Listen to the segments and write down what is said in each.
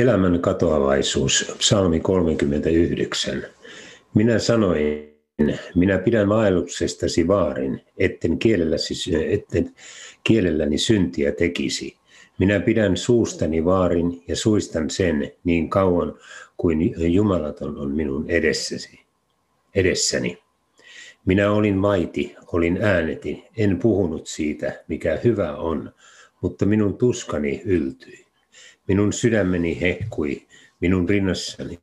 Elämän katoavaisuus, psalmi 39. Minä sanoin, minä pidän vaelluksestasi vaarin, etten, kielelläsi, etten kielelläni syntiä tekisi. Minä pidän suustani vaarin ja suistan sen niin kauan kuin Jumalaton on minun edessäsi, edessäni. Minä olin vaiti, olin ääneti, en puhunut siitä, mikä hyvä on, mutta minun tuskani yltyi. Minun sydämeni hehkui minun rinnassani,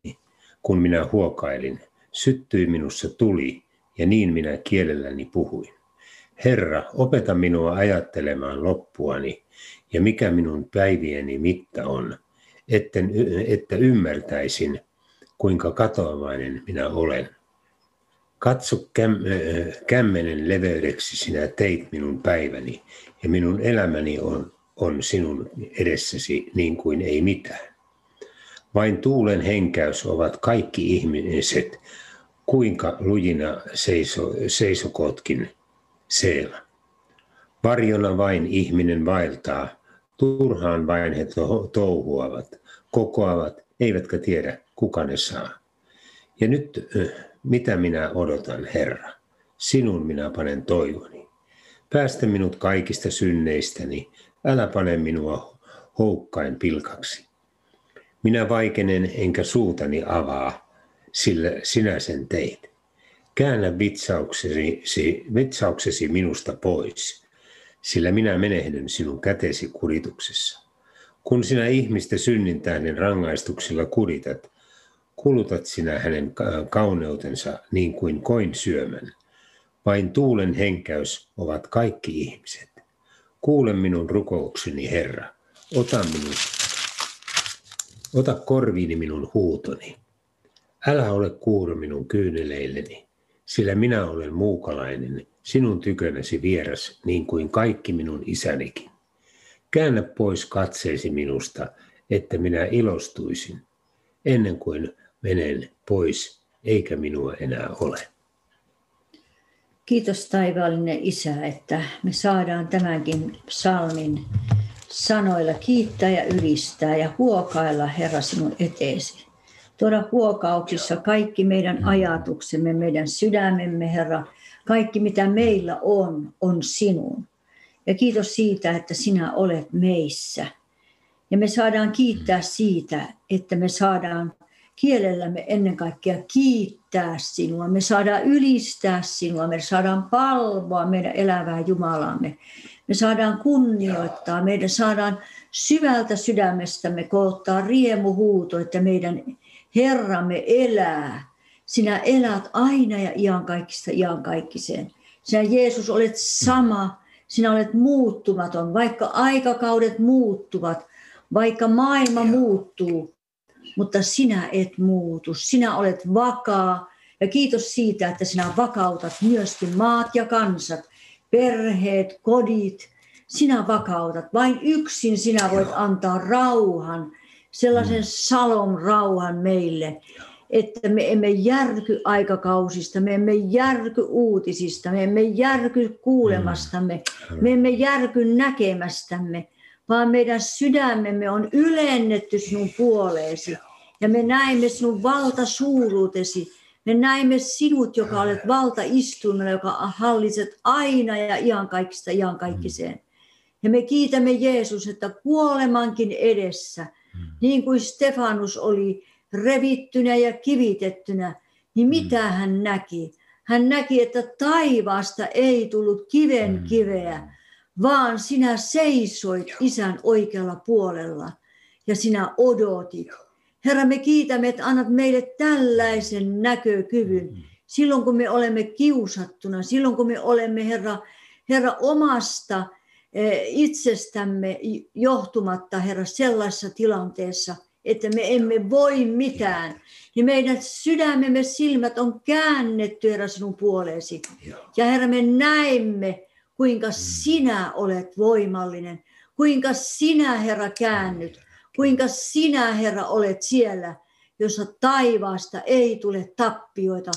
kun minä huokailin. Syttyi minussa tuli, ja niin minä kielelläni puhuin. Herra, opeta minua ajattelemaan loppuani, ja mikä minun päivieni mitta on, etten, että ymmärtäisin, kuinka katoavainen minä olen. Katso käm, kämmenen leveydeksi sinä teit minun päiväni, ja minun elämäni on, on sinun edessäsi niin kuin ei mitään. Vain tuulen henkäys ovat kaikki ihmiset, kuinka lujina seiso, seisokotkin seela. Varjona vain ihminen vaeltaa, turhaan vain he touhuavat, kokoavat, eivätkä tiedä kuka ne saa. Ja nyt mitä minä odotan, Herra? Sinun minä panen toivoni. Päästä minut kaikista synneistäni, älä pane minua houkkain pilkaksi. Minä vaikenen enkä suutani avaa, sillä sinä sen teit. Käännä vitsauksesi, vitsauksesi minusta pois, sillä minä menehdyn sinun kätesi kurituksessa. Kun sinä ihmistä synnintään rangaistuksilla kuritat, kulutat sinä hänen kauneutensa niin kuin koin syömän. Vain tuulen henkäys ovat kaikki ihmiset. Kuule minun rukoukseni, Herra. Ota, minun, ota korviini minun huutoni. Älä ole kuuro minun kyyneleilleni, sillä minä olen muukalainen, sinun tykönäsi vieras, niin kuin kaikki minun isänikin. Käännä pois katseesi minusta, että minä ilostuisin, ennen kuin menen pois, eikä minua enää ole. Kiitos taivaallinen Isä, että me saadaan tämänkin psalmin sanoilla kiittää ja ylistää ja huokailla Herra sinun eteesi. Tuoda huokauksissa kaikki meidän ajatuksemme, meidän sydämemme, Herra, kaikki mitä meillä on, on sinun. Ja kiitos siitä, että sinä olet meissä. Ja me saadaan kiittää siitä, että me saadaan kielellämme ennen kaikkea kiittää sinua. Me saadaan ylistää sinua, me saadaan palvoa meidän elävää Jumalaamme. Me saadaan kunnioittaa, meidän saadaan syvältä sydämestämme koottaa riemuhuuto, että meidän Herramme elää. Sinä elät aina ja iankaikkista iankaikkiseen. Sinä Jeesus olet sama, sinä olet muuttumaton, vaikka aikakaudet muuttuvat, vaikka maailma muuttuu, mutta sinä et muutu. Sinä olet vakaa ja kiitos siitä, että sinä vakautat myöskin maat ja kansat, perheet, kodit. Sinä vakautat. Vain yksin sinä voit antaa rauhan, sellaisen mm. salom rauhan meille, että me emme järky aikakausista, me emme järky uutisista, me emme järky kuulemastamme, mm. me emme järky näkemästämme, vaan meidän sydämemme on ylennetty sinun puoleesi. Ja me näemme sinun valtasuuruutesi. Me näemme sinut, joka olet valtaistuimella, joka hallitset aina ja iankaikkista iankaikkiseen. Ja me kiitämme Jeesus, että kuolemankin edessä, niin kuin Stefanus oli revittynä ja kivitettynä, niin mitä hän näki? Hän näki, että taivaasta ei tullut kiven kiveä, vaan sinä seisoit isän oikealla puolella ja sinä odotit. Herra, me kiitämme, että annat meille tällaisen näkökyvyn. Silloin, kun me olemme kiusattuna, silloin, kun me olemme, Herra, Herra omasta eh, itsestämme johtumatta, Herra, sellaisessa tilanteessa, että me emme voi mitään, niin meidän sydämemme silmät on käännetty, Herra, sinun puoleesi. Ja Herra, me näemme, kuinka sinä olet voimallinen, kuinka sinä, Herra, käännyt, kuinka sinä, Herra, olet siellä, jossa taivaasta ei tule tappioita,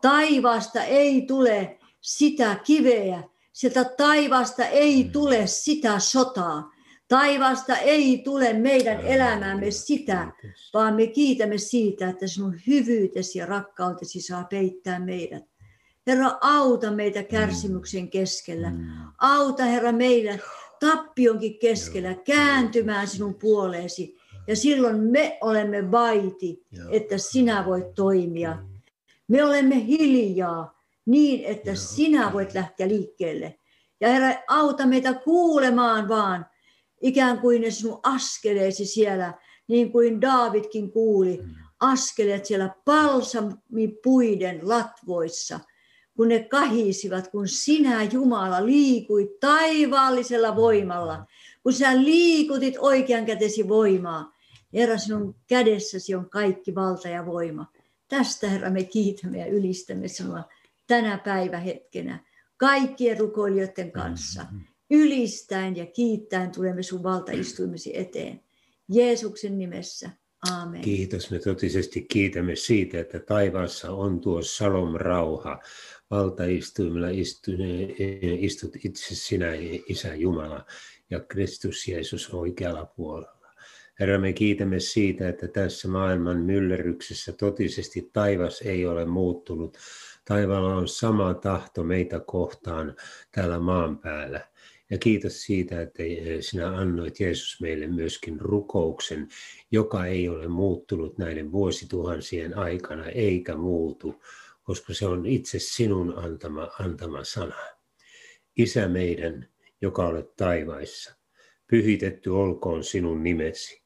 taivaasta ei tule sitä kiveä, sieltä taivaasta ei tule sitä sotaa, Taivaasta ei tule meidän elämäämme sitä, vaan me kiitämme siitä, että sinun hyvyytesi ja rakkautesi saa peittää meidät. Herra, auta meitä kärsimyksen keskellä. Mm. Auta, Herra, meidän tappionkin keskellä kääntymään sinun puoleesi. Ja silloin me olemme vaiti, että sinä voit toimia. Me olemme hiljaa niin, että sinä voit lähteä liikkeelle. Ja Herra, auta meitä kuulemaan vaan ikään kuin ne sinun askeleesi siellä, niin kuin Davidkin kuuli, mm. askeleet siellä palsamipuiden latvoissa, kun ne kahisivat, kun sinä Jumala liikuit taivaallisella voimalla, kun sinä liikutit oikean kätesi voimaa. Herra, sinun kädessäsi on kaikki valta ja voima. Tästä, Herra, me kiitämme ja ylistämme sinua tänä päivähetkenä kaikkien rukoilijoiden kanssa. Mm-hmm ylistäen ja kiittäen tulemme sun valtaistuimesi eteen. Jeesuksen nimessä. Aamen. Kiitos. Me totisesti kiitämme siitä, että taivaassa on tuo salom rauha. Valtaistuimella istut itse sinä, Isä Jumala, ja Kristus Jeesus oikealla puolella. Herra, me kiitämme siitä, että tässä maailman myllerryksessä totisesti taivas ei ole muuttunut. Taivaalla on sama tahto meitä kohtaan täällä maan päällä. Ja kiitos siitä, että eh, sinä annoit Jeesus meille myöskin rukouksen, joka ei ole muuttunut näiden vuosituhansien aikana eikä muutu, koska se on itse sinun antama, antama sana. Isä meidän, joka olet taivaissa, pyhitetty olkoon sinun nimesi,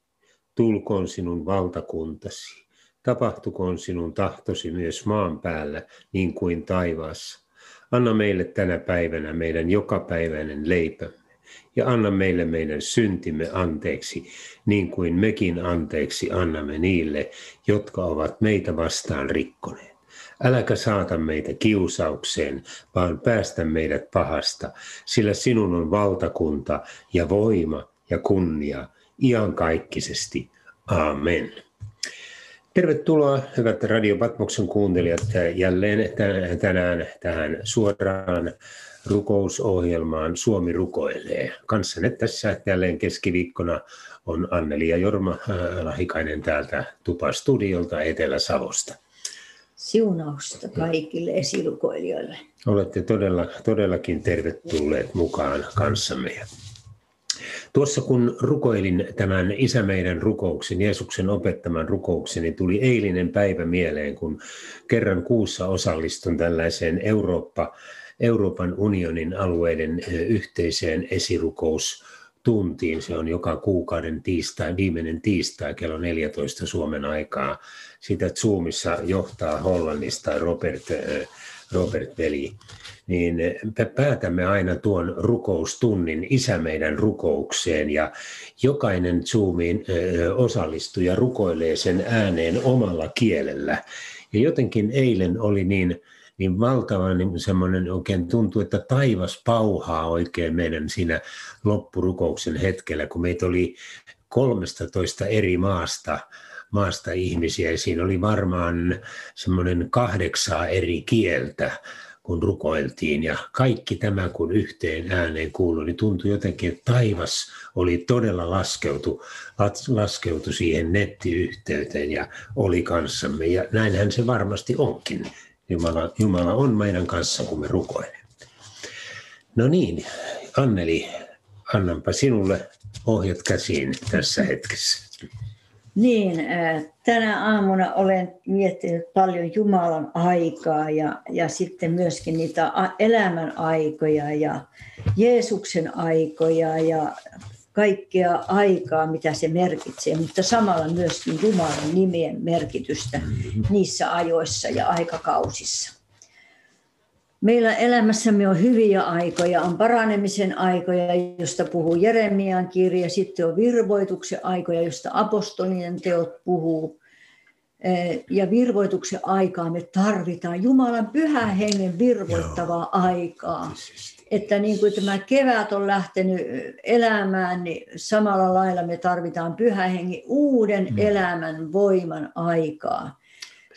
tulkoon sinun valtakuntasi, tapahtukoon sinun tahtosi myös maan päällä niin kuin taivaassa. Anna meille tänä päivänä meidän jokapäiväinen leipämme ja anna meille meidän syntimme anteeksi, niin kuin mekin anteeksi annamme niille, jotka ovat meitä vastaan rikkoneet. Äläkä saata meitä kiusaukseen, vaan päästä meidät pahasta, sillä sinun on valtakunta ja voima ja kunnia iankaikkisesti. Amen. Tervetuloa hyvät Radio Patmoksen kuuntelijat jälleen tänään tähän suoraan rukousohjelmaan Suomi rukoilee. Kanssanne tässä jälleen keskiviikkona on Anneli ja Jorma äh, Lahikainen täältä Tupa-studiolta Etelä-Savosta. Siunausta kaikille esirukoilijoille. Olette todella, todellakin tervetulleet mukaan kanssamme. Tuossa kun rukoilin tämän Isä meidän rukouksen, Jeesuksen opettaman rukouksen, niin tuli eilinen päivä mieleen, kun kerran kuussa osallistun tällaiseen Eurooppa, Euroopan unionin alueiden yhteiseen esirukous tuntiin. Se on joka kuukauden tiistai, viimeinen tiistai kello 14 Suomen aikaa. Sitä Zoomissa johtaa Hollannista Robert, Robert Veli niin päätämme aina tuon rukoustunnin isä meidän rukoukseen ja jokainen Zoomiin osallistuja rukoilee sen ääneen omalla kielellä. Ja jotenkin eilen oli niin, niin valtava niin semmoinen oikein tuntuu, että taivas pauhaa oikein meidän siinä loppurukouksen hetkellä, kun meitä oli 13 eri maasta maasta ihmisiä ja siinä oli varmaan semmoinen kahdeksaa eri kieltä kun rukoiltiin ja kaikki tämä kun yhteen ääneen kuului, niin tuntui jotenkin, että taivas oli todella laskeutu, laskeutu siihen nettiyhteyteen ja oli kanssamme ja näinhän se varmasti onkin. Jumala, Jumala on meidän kanssa, kun me rukoilemme. No niin, Anneli, annanpa sinulle ohjat käsiin tässä hetkessä. Niin, tänä aamuna olen miettinyt paljon Jumalan aikaa ja, ja sitten myöskin niitä elämän aikoja ja Jeesuksen aikoja ja kaikkea aikaa, mitä se merkitsee, mutta samalla myöskin Jumalan nimien merkitystä niissä ajoissa ja aikakausissa. Meillä elämässämme on hyviä aikoja, on paranemisen aikoja, josta puhuu Jeremian kirja, sitten on virvoituksen aikoja, josta apostolien teot puhuu. Ja virvoituksen aikaa me tarvitaan, Jumalan pyhän hengen virvoittavaa Joo. aikaa. Että niin kuin tämä kevät on lähtenyt elämään, niin samalla lailla me tarvitaan pyhän hengen uuden mm. elämän voiman aikaa.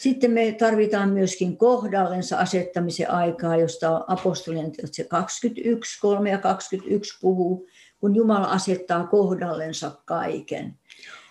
Sitten me tarvitaan myöskin kohdallensa asettamisen aikaa, josta apostolien se 21, 3 ja 21 puhuu. kun Jumala asettaa kohdallensa kaiken.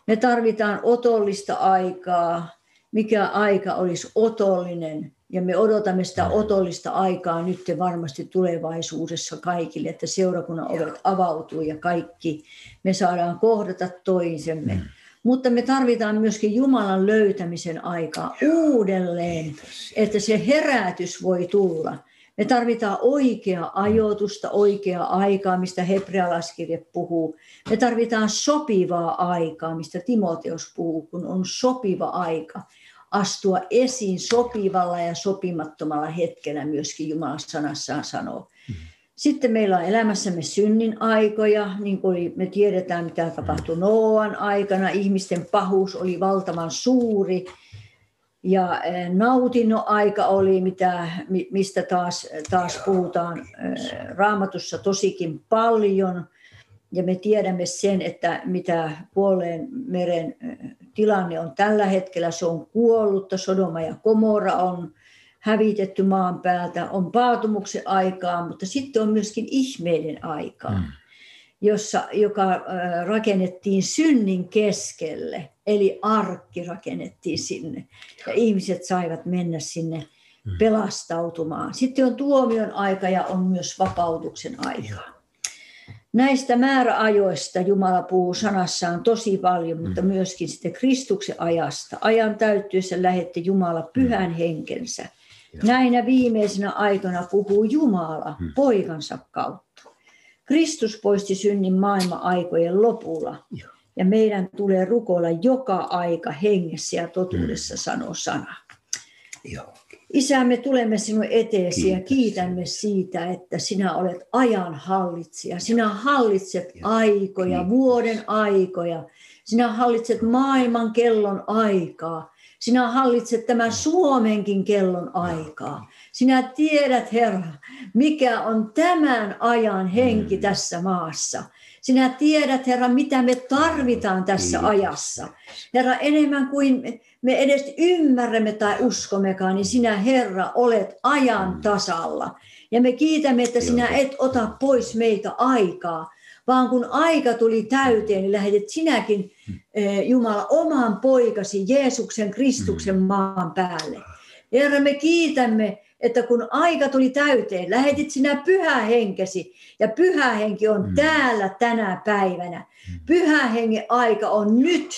Me tarvitaan otollista aikaa, mikä aika olisi otollinen. Ja me odotamme sitä otollista aikaa nyt varmasti tulevaisuudessa kaikille, että seurakunnan ovet avautuu ja kaikki me saadaan kohdata toisemme. Mm. Mutta me tarvitaan myöskin Jumalan löytämisen aikaa uudelleen, että se herätys voi tulla. Me tarvitaan oikea ajoitusta, oikeaa aikaa, mistä hebrealaiskirje puhuu. Me tarvitaan sopivaa aikaa, mistä Timoteos puhuu, kun on sopiva aika astua esiin sopivalla ja sopimattomalla hetkellä myöskin Jumalan sanassaan sanoo. Sitten meillä on elämässämme synnin aikoja, niin kuin me tiedetään, mitä tapahtui Noan aikana. Ihmisten pahuus oli valtavan suuri. Ja eh, nautinnon aika oli, mitä, mistä taas, taas puhutaan eh, raamatussa tosikin paljon. Ja me tiedämme sen, että mitä puoleen meren eh, tilanne on tällä hetkellä. Se on kuollutta, Sodoma ja Komora on hävitetty maan päältä, on paatumuksen aikaa, mutta sitten on myöskin ihmeiden aikaa, mm. jossa, joka rakennettiin synnin keskelle, eli arkki rakennettiin sinne, ja ihmiset saivat mennä sinne mm. pelastautumaan. Sitten on tuomion aika ja on myös vapautuksen aika. Näistä määräajoista Jumala puhuu sanassaan tosi paljon, mutta mm. myöskin sitten Kristuksen ajasta. Ajan täyttyessä lähetti Jumala pyhän henkensä Näinä viimeisinä aikoina puhuu Jumala hmm. poikansa kautta. Kristus poisti synnin maailma-aikojen lopulla. Ja meidän tulee rukoilla joka aika hengessä ja totuudessa hmm. sanoa sana. Joo. Isä, me tulemme sinun eteesi Kiitos. ja kiitämme siitä, että sinä olet ajan hallitsija. Sinä hallitset aikoja, Kiitos. vuoden aikoja. Sinä hallitset maailman kellon aikaa. Sinä hallitset tämän Suomenkin kellon aikaa. Sinä tiedät, Herra, mikä on tämän ajan henki mm. tässä maassa. Sinä tiedät, Herra, mitä me tarvitaan tässä ajassa. Herra, enemmän kuin me edes ymmärrämme tai uskommekaan, niin sinä, Herra, olet ajan mm. tasalla. Ja me kiitämme, että sinä et ota pois meiltä aikaa, vaan kun aika tuli täyteen, niin lähetit sinäkin, eh, Jumala, oman poikasi Jeesuksen Kristuksen mm. maan päälle. Herra, me kiitämme, että kun aika tuli täyteen, lähetit sinä pyhä henkesi, ja pyhä henki on mm. täällä tänä päivänä. Mm. Pyhä hengen aika on nyt.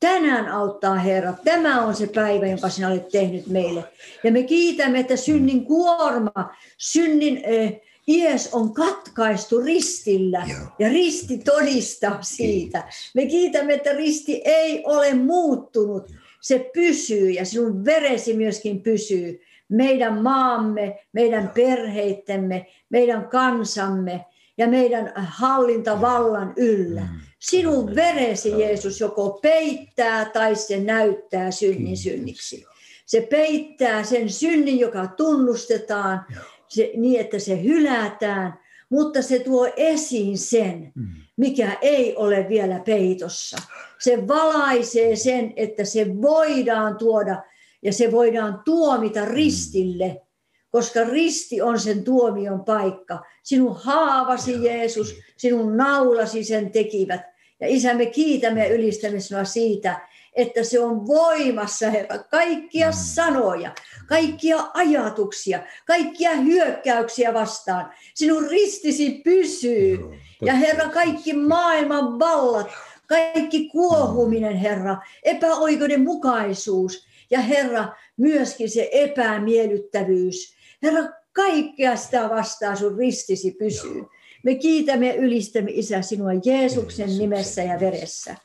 Tänään auttaa Herra. Tämä on se päivä, jonka sinä olet tehnyt meille. Ja me kiitämme, että synnin kuorma, synnin eh, Ies on katkaistu ristillä Joo. ja risti todistaa siitä. Kiitos. Me kiitämme, että risti ei ole muuttunut. Se pysyy ja sinun veresi myöskin pysyy. Meidän maamme, meidän perheittemme, meidän kansamme ja meidän hallintavallan yllä. Mm. Sinun veresi, Jeesus, joko peittää tai se näyttää synnin synniksi. Se peittää sen synnin, joka tunnustetaan. Joo se, niin, että se hylätään, mutta se tuo esiin sen, mm. mikä ei ole vielä peitossa. Se valaisee sen, että se voidaan tuoda ja se voidaan tuomita mm. ristille, koska risti on sen tuomion paikka. Sinun haavasi Jeesus, sinun naulasi sen tekivät. Ja Isä, me kiitämme ja ylistämme sinua siitä, että se on voimassa, Herra, kaikkia mm. sanoja, kaikkia ajatuksia, kaikkia hyökkäyksiä vastaan. Sinun ristisi pysyy. Ja Herra, kaikki maailman vallat, kaikki kuohuminen, Herra, epäoikeudenmukaisuus ja Herra, myöskin se epämielyttävyys. Herra, kaikkea sitä vastaan sun ristisi pysyy. Me kiitämme ja ylistämme Isä sinua Jeesuksen nimessä ja veressä.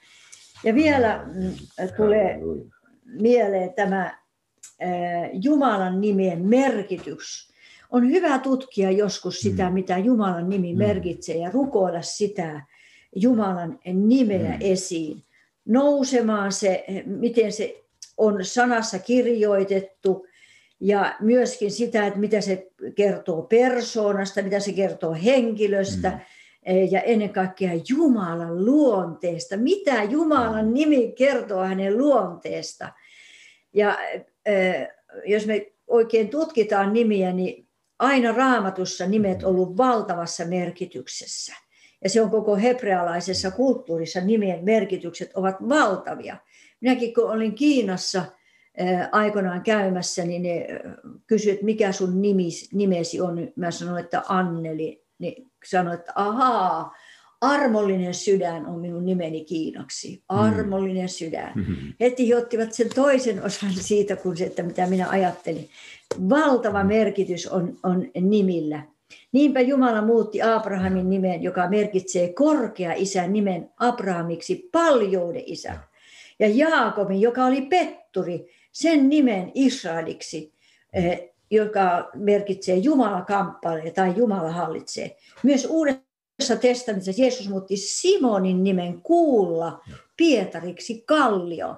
Ja vielä mm, tulee mieleen tämä Jumalan nimien merkitys. On hyvä tutkia joskus sitä, mm. mitä Jumalan nimi mm. merkitsee ja rukoilla sitä Jumalan nimeä mm. esiin. Nousemaan se, miten se on sanassa kirjoitettu ja myöskin sitä, että mitä se kertoo persoonasta, mitä se kertoo henkilöstä ja ennen kaikkea Jumalan luonteesta. Mitä Jumalan nimi kertoo hänen luonteesta. Ja jos me oikein tutkitaan nimiä, niin aina raamatussa nimet on ollut valtavassa merkityksessä. Ja se on koko hebrealaisessa kulttuurissa nimien merkitykset ovat valtavia. Minäkin kun olin Kiinassa aikoinaan käymässä, niin ne kysyivät, mikä sun nimesi on. Mä sanoin, että Anneli. Niin sanoin, että ahaa, Armollinen sydän on minun nimeni kiinaksi. Mm. Armollinen sydän. Mm-hmm. Heti he ottivat sen toisen osan siitä, kuin se, että mitä minä ajattelin. Valtava merkitys on, on nimillä. Niinpä Jumala muutti Abrahamin nimen, joka merkitsee korkea isän nimen Abrahamiksi paljouden isä. Ja Jaakobin, joka oli petturi, sen nimen Israeliksi, eh, joka merkitsee Jumala kamppailee tai Jumala hallitsee. Myös Uudessa testamentissa Jeesus muutti Simonin nimen kuulla Pietariksi kallio.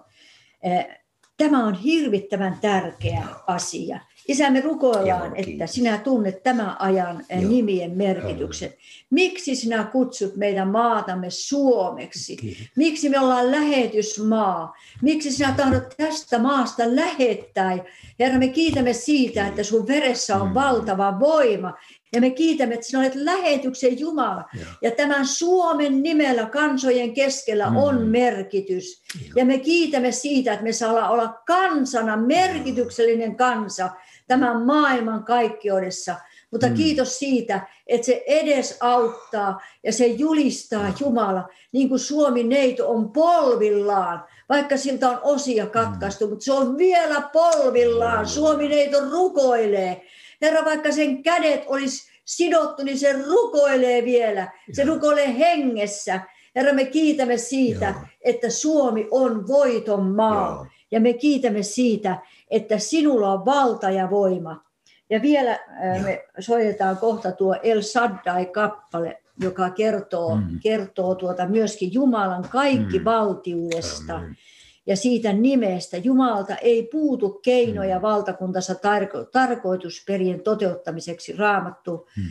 Tämä on hirvittävän tärkeä asia. Isä, me rukoillaan, että sinä tunnet tämän ajan eh, Joo. nimien merkityksen. Miksi sinä kutsut meidän maatamme Suomeksi? Kiitos. Miksi me ollaan lähetysmaa? Miksi sinä tahdot tästä maasta lähettää? Herra, me kiitämme siitä, että sun veressä on mm. valtava voima ja me kiitämme, että sinä olet lähetyksen Jumala. Ja, ja tämän Suomen nimellä kansojen keskellä mm. on merkitys. Ja. ja me kiitämme siitä, että me saadaan olla kansana, merkityksellinen kansa tämän maailman kaikkeudessa. Mutta mm. kiitos siitä, että se edes auttaa ja se julistaa Jumala, niin kuin Suomi neito on polvillaan, vaikka siltä on osia katkaistu, mm. mutta se on vielä polvillaan. Suomi neito rukoilee Herra, vaikka sen kädet olisi sidottu, niin se rukoilee vielä. Se rukoilee hengessä. Herra, me kiitämme siitä, Joo. että Suomi on voiton maa. Joo. Ja me kiitämme siitä, että sinulla on valta ja voima. Ja vielä äh, me soitetaan kohta tuo El Shaddai-kappale, joka kertoo, mm. kertoo tuota myöskin Jumalan kaikki mm. valtiudesta. Amen ja siitä nimestä. Jumalalta ei puutu keinoja mm. valtakuntansa tarko- tarkoitusperien toteuttamiseksi. Raamattu hmm.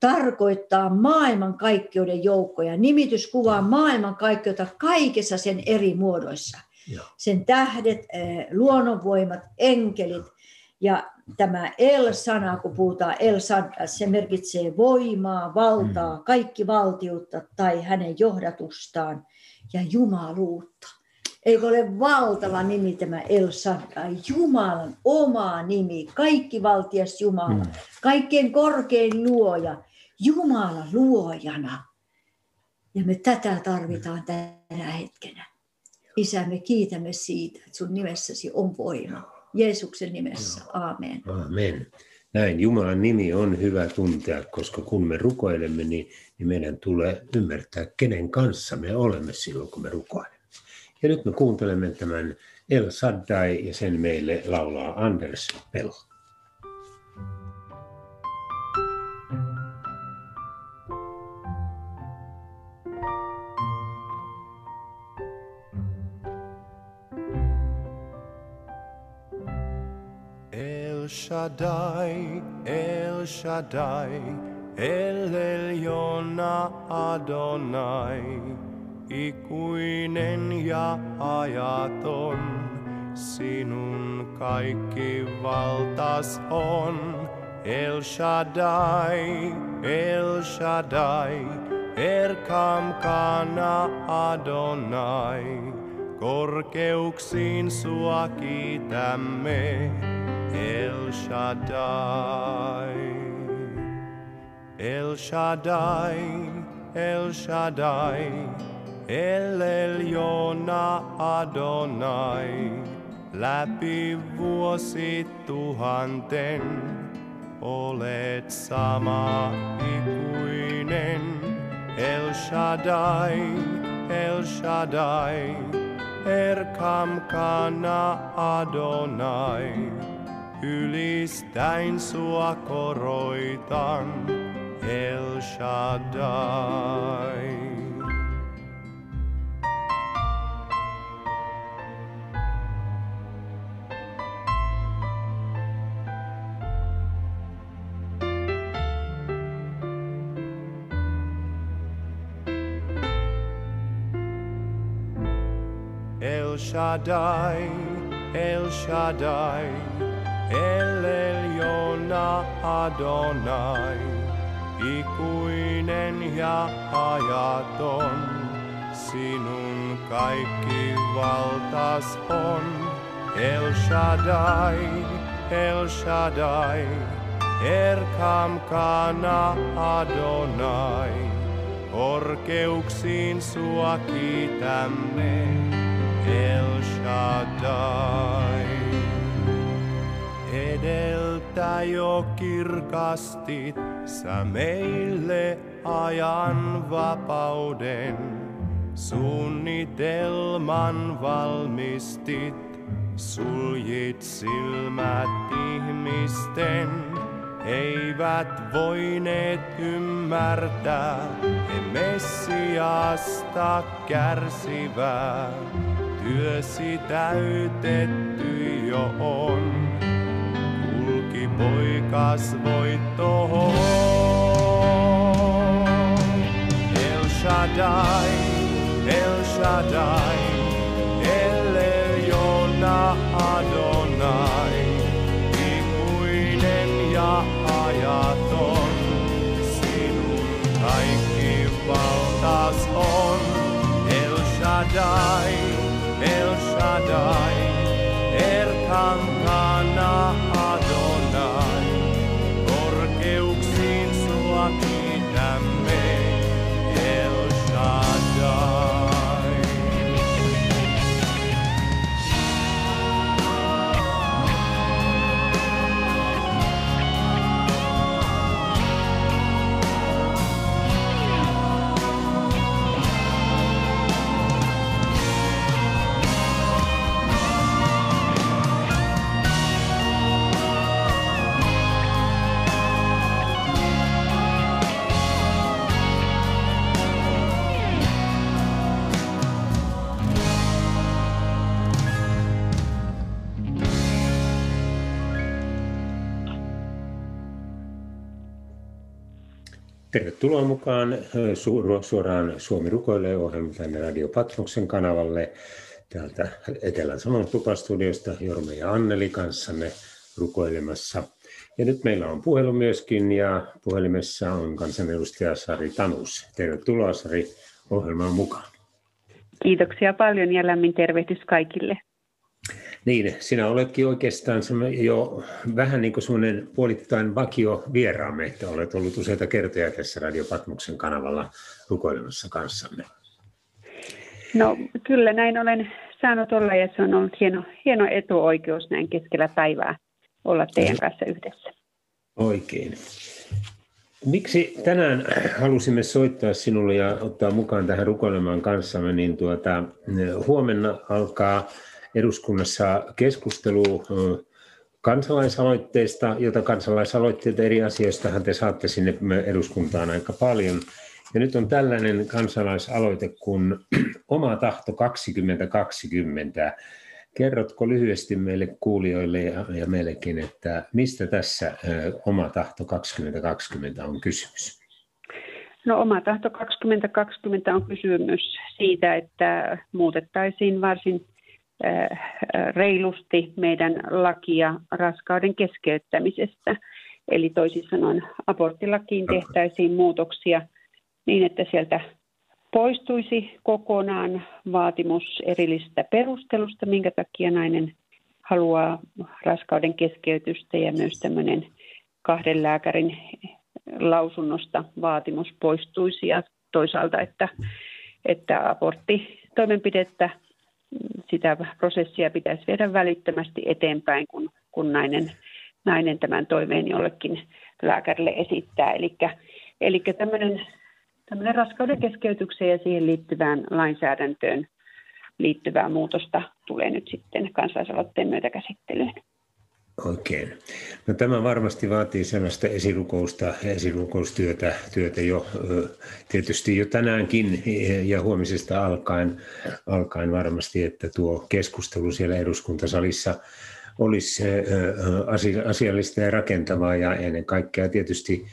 tarkoittaa maailmankaikkeuden joukkoja. Nimitys kuvaa maailmankaikkeutta kaikessa sen eri muodoissa. Sen tähdet, äh, luonnonvoimat, enkelit ja tämä El-sana, kun puhutaan el se merkitsee voimaa, valtaa, hmm. kaikki valtiutta tai hänen johdatustaan ja jumaluutta. Eikö ole valtava nimi tämä El Shaddai, Jumalan oma nimi, kaikki valtias Jumala, mm. kaikkein korkein luoja, Jumala luojana. Ja me tätä tarvitaan tänä hetkenä. Isä, me kiitämme siitä, että sun nimessäsi on voima. Jeesuksen nimessä, aamen. Aamen. Näin, Jumalan nimi on hyvä tuntea, koska kun me rukoilemme, niin, niin meidän tulee ymmärtää, kenen kanssa me olemme silloin, kun me rukoilemme. Ja nyt me kuuntelemme tämän El Saddai ja sen meille laulaa Anders Pell. Shaddai, El Shaddai, El Eliona Adonai ikuinen ja ajaton, sinun kaikki valtas on. El Shaddai, El Shaddai, Erkam Kana Adonai. Korkeuksiin sua kiitämme, El Shaddai. El Shaddai, El Shaddai, El Eliona Adonai, läpi vuosi tuhanten, olet sama ikuinen. El Shaddai, El Shaddai, Erkam kana Adonai, ylistäin sua koroitan, El Shaddai. Shaddai, El Shaddai, El Eliona Adonai, ikuinen ja ajaton. Sinun kaikki valtas on, El Shaddai, El Shaddai, Erkam Kana Adonai. Korkeuksiin sua kiitämme, El Shaddai. Edeltä jo kirkastit sä meille ajan vapauden. Suunnitelman valmistit, suljit silmät ihmisten. Eivät voineet ymmärtää, he Messiasta kärsivää. Työsi täytetty jo on poikas voittoon. El Shaddai, El Shaddai, El Eliona Adonai, ikuinen ja ajaton, sinun kaikki valtas on. El Shaddai, El Shaddai, Erkankana Tervetuloa mukaan suoraan Suomi rukoilee ohjelma tänne Radio Patmoksen kanavalle. Täältä Etelä-Savon tupastudiosta Jorme ja Anneli kanssanne rukoilemassa. Ja nyt meillä on puhelu myöskin ja puhelimessa on kansanedustaja Sari Tanus. Tervetuloa Sari ohjelmaan mukaan. Kiitoksia paljon ja lämmin tervehdys kaikille. Niin, sinä oletkin oikeastaan jo vähän niin kuin semmoinen puolittain vakio vieraamme, että olet ollut useita kertoja tässä Radio Patmuksen kanavalla rukoilemassa kanssamme. No kyllä näin olen saanut olla ja se on ollut hieno, hieno etuoikeus näin keskellä päivää olla teidän mm. kanssa yhdessä. Oikein. Miksi tänään halusimme soittaa sinulle ja ottaa mukaan tähän rukoilemaan kanssamme, niin tuota, huomenna alkaa eduskunnassa keskustelu kansalaisaloitteesta, jota kansalaisaloitteita eri asioistahan te saatte sinne eduskuntaan aika paljon. Ja nyt on tällainen kansalaisaloite kuin Oma tahto 2020. Kerrotko lyhyesti meille kuulijoille ja, ja meillekin, että mistä tässä Oma tahto 2020 on kysymys? No Oma tahto 2020 on kysymys siitä, että muutettaisiin varsin reilusti meidän lakia raskauden keskeyttämisestä. Eli toisin sanoen aborttilakiin tehtäisiin muutoksia niin, että sieltä poistuisi kokonaan vaatimus erillisestä perustelusta, minkä takia nainen haluaa raskauden keskeytystä ja myös tämmöinen kahden lääkärin lausunnosta vaatimus poistuisi ja toisaalta, että, että aborttitoimenpidettä sitä prosessia pitäisi viedä välittömästi eteenpäin, kun, kun nainen, nainen tämän toiveen jollekin lääkärille esittää. Eli tämmöinen, tämmöinen raskauden keskeytykseen ja siihen liittyvään lainsäädäntöön liittyvää muutosta tulee nyt sitten kansalaisaloitteen myötä käsittelyyn. Oikein. No tämä varmasti vaatii sellaista esirukousta esirukoustyötä työtä jo tietysti jo tänäänkin ja huomisesta alkaen, alkaen varmasti, että tuo keskustelu siellä eduskuntasalissa olisi asiallista ja rakentavaa ja ennen kaikkea tietysti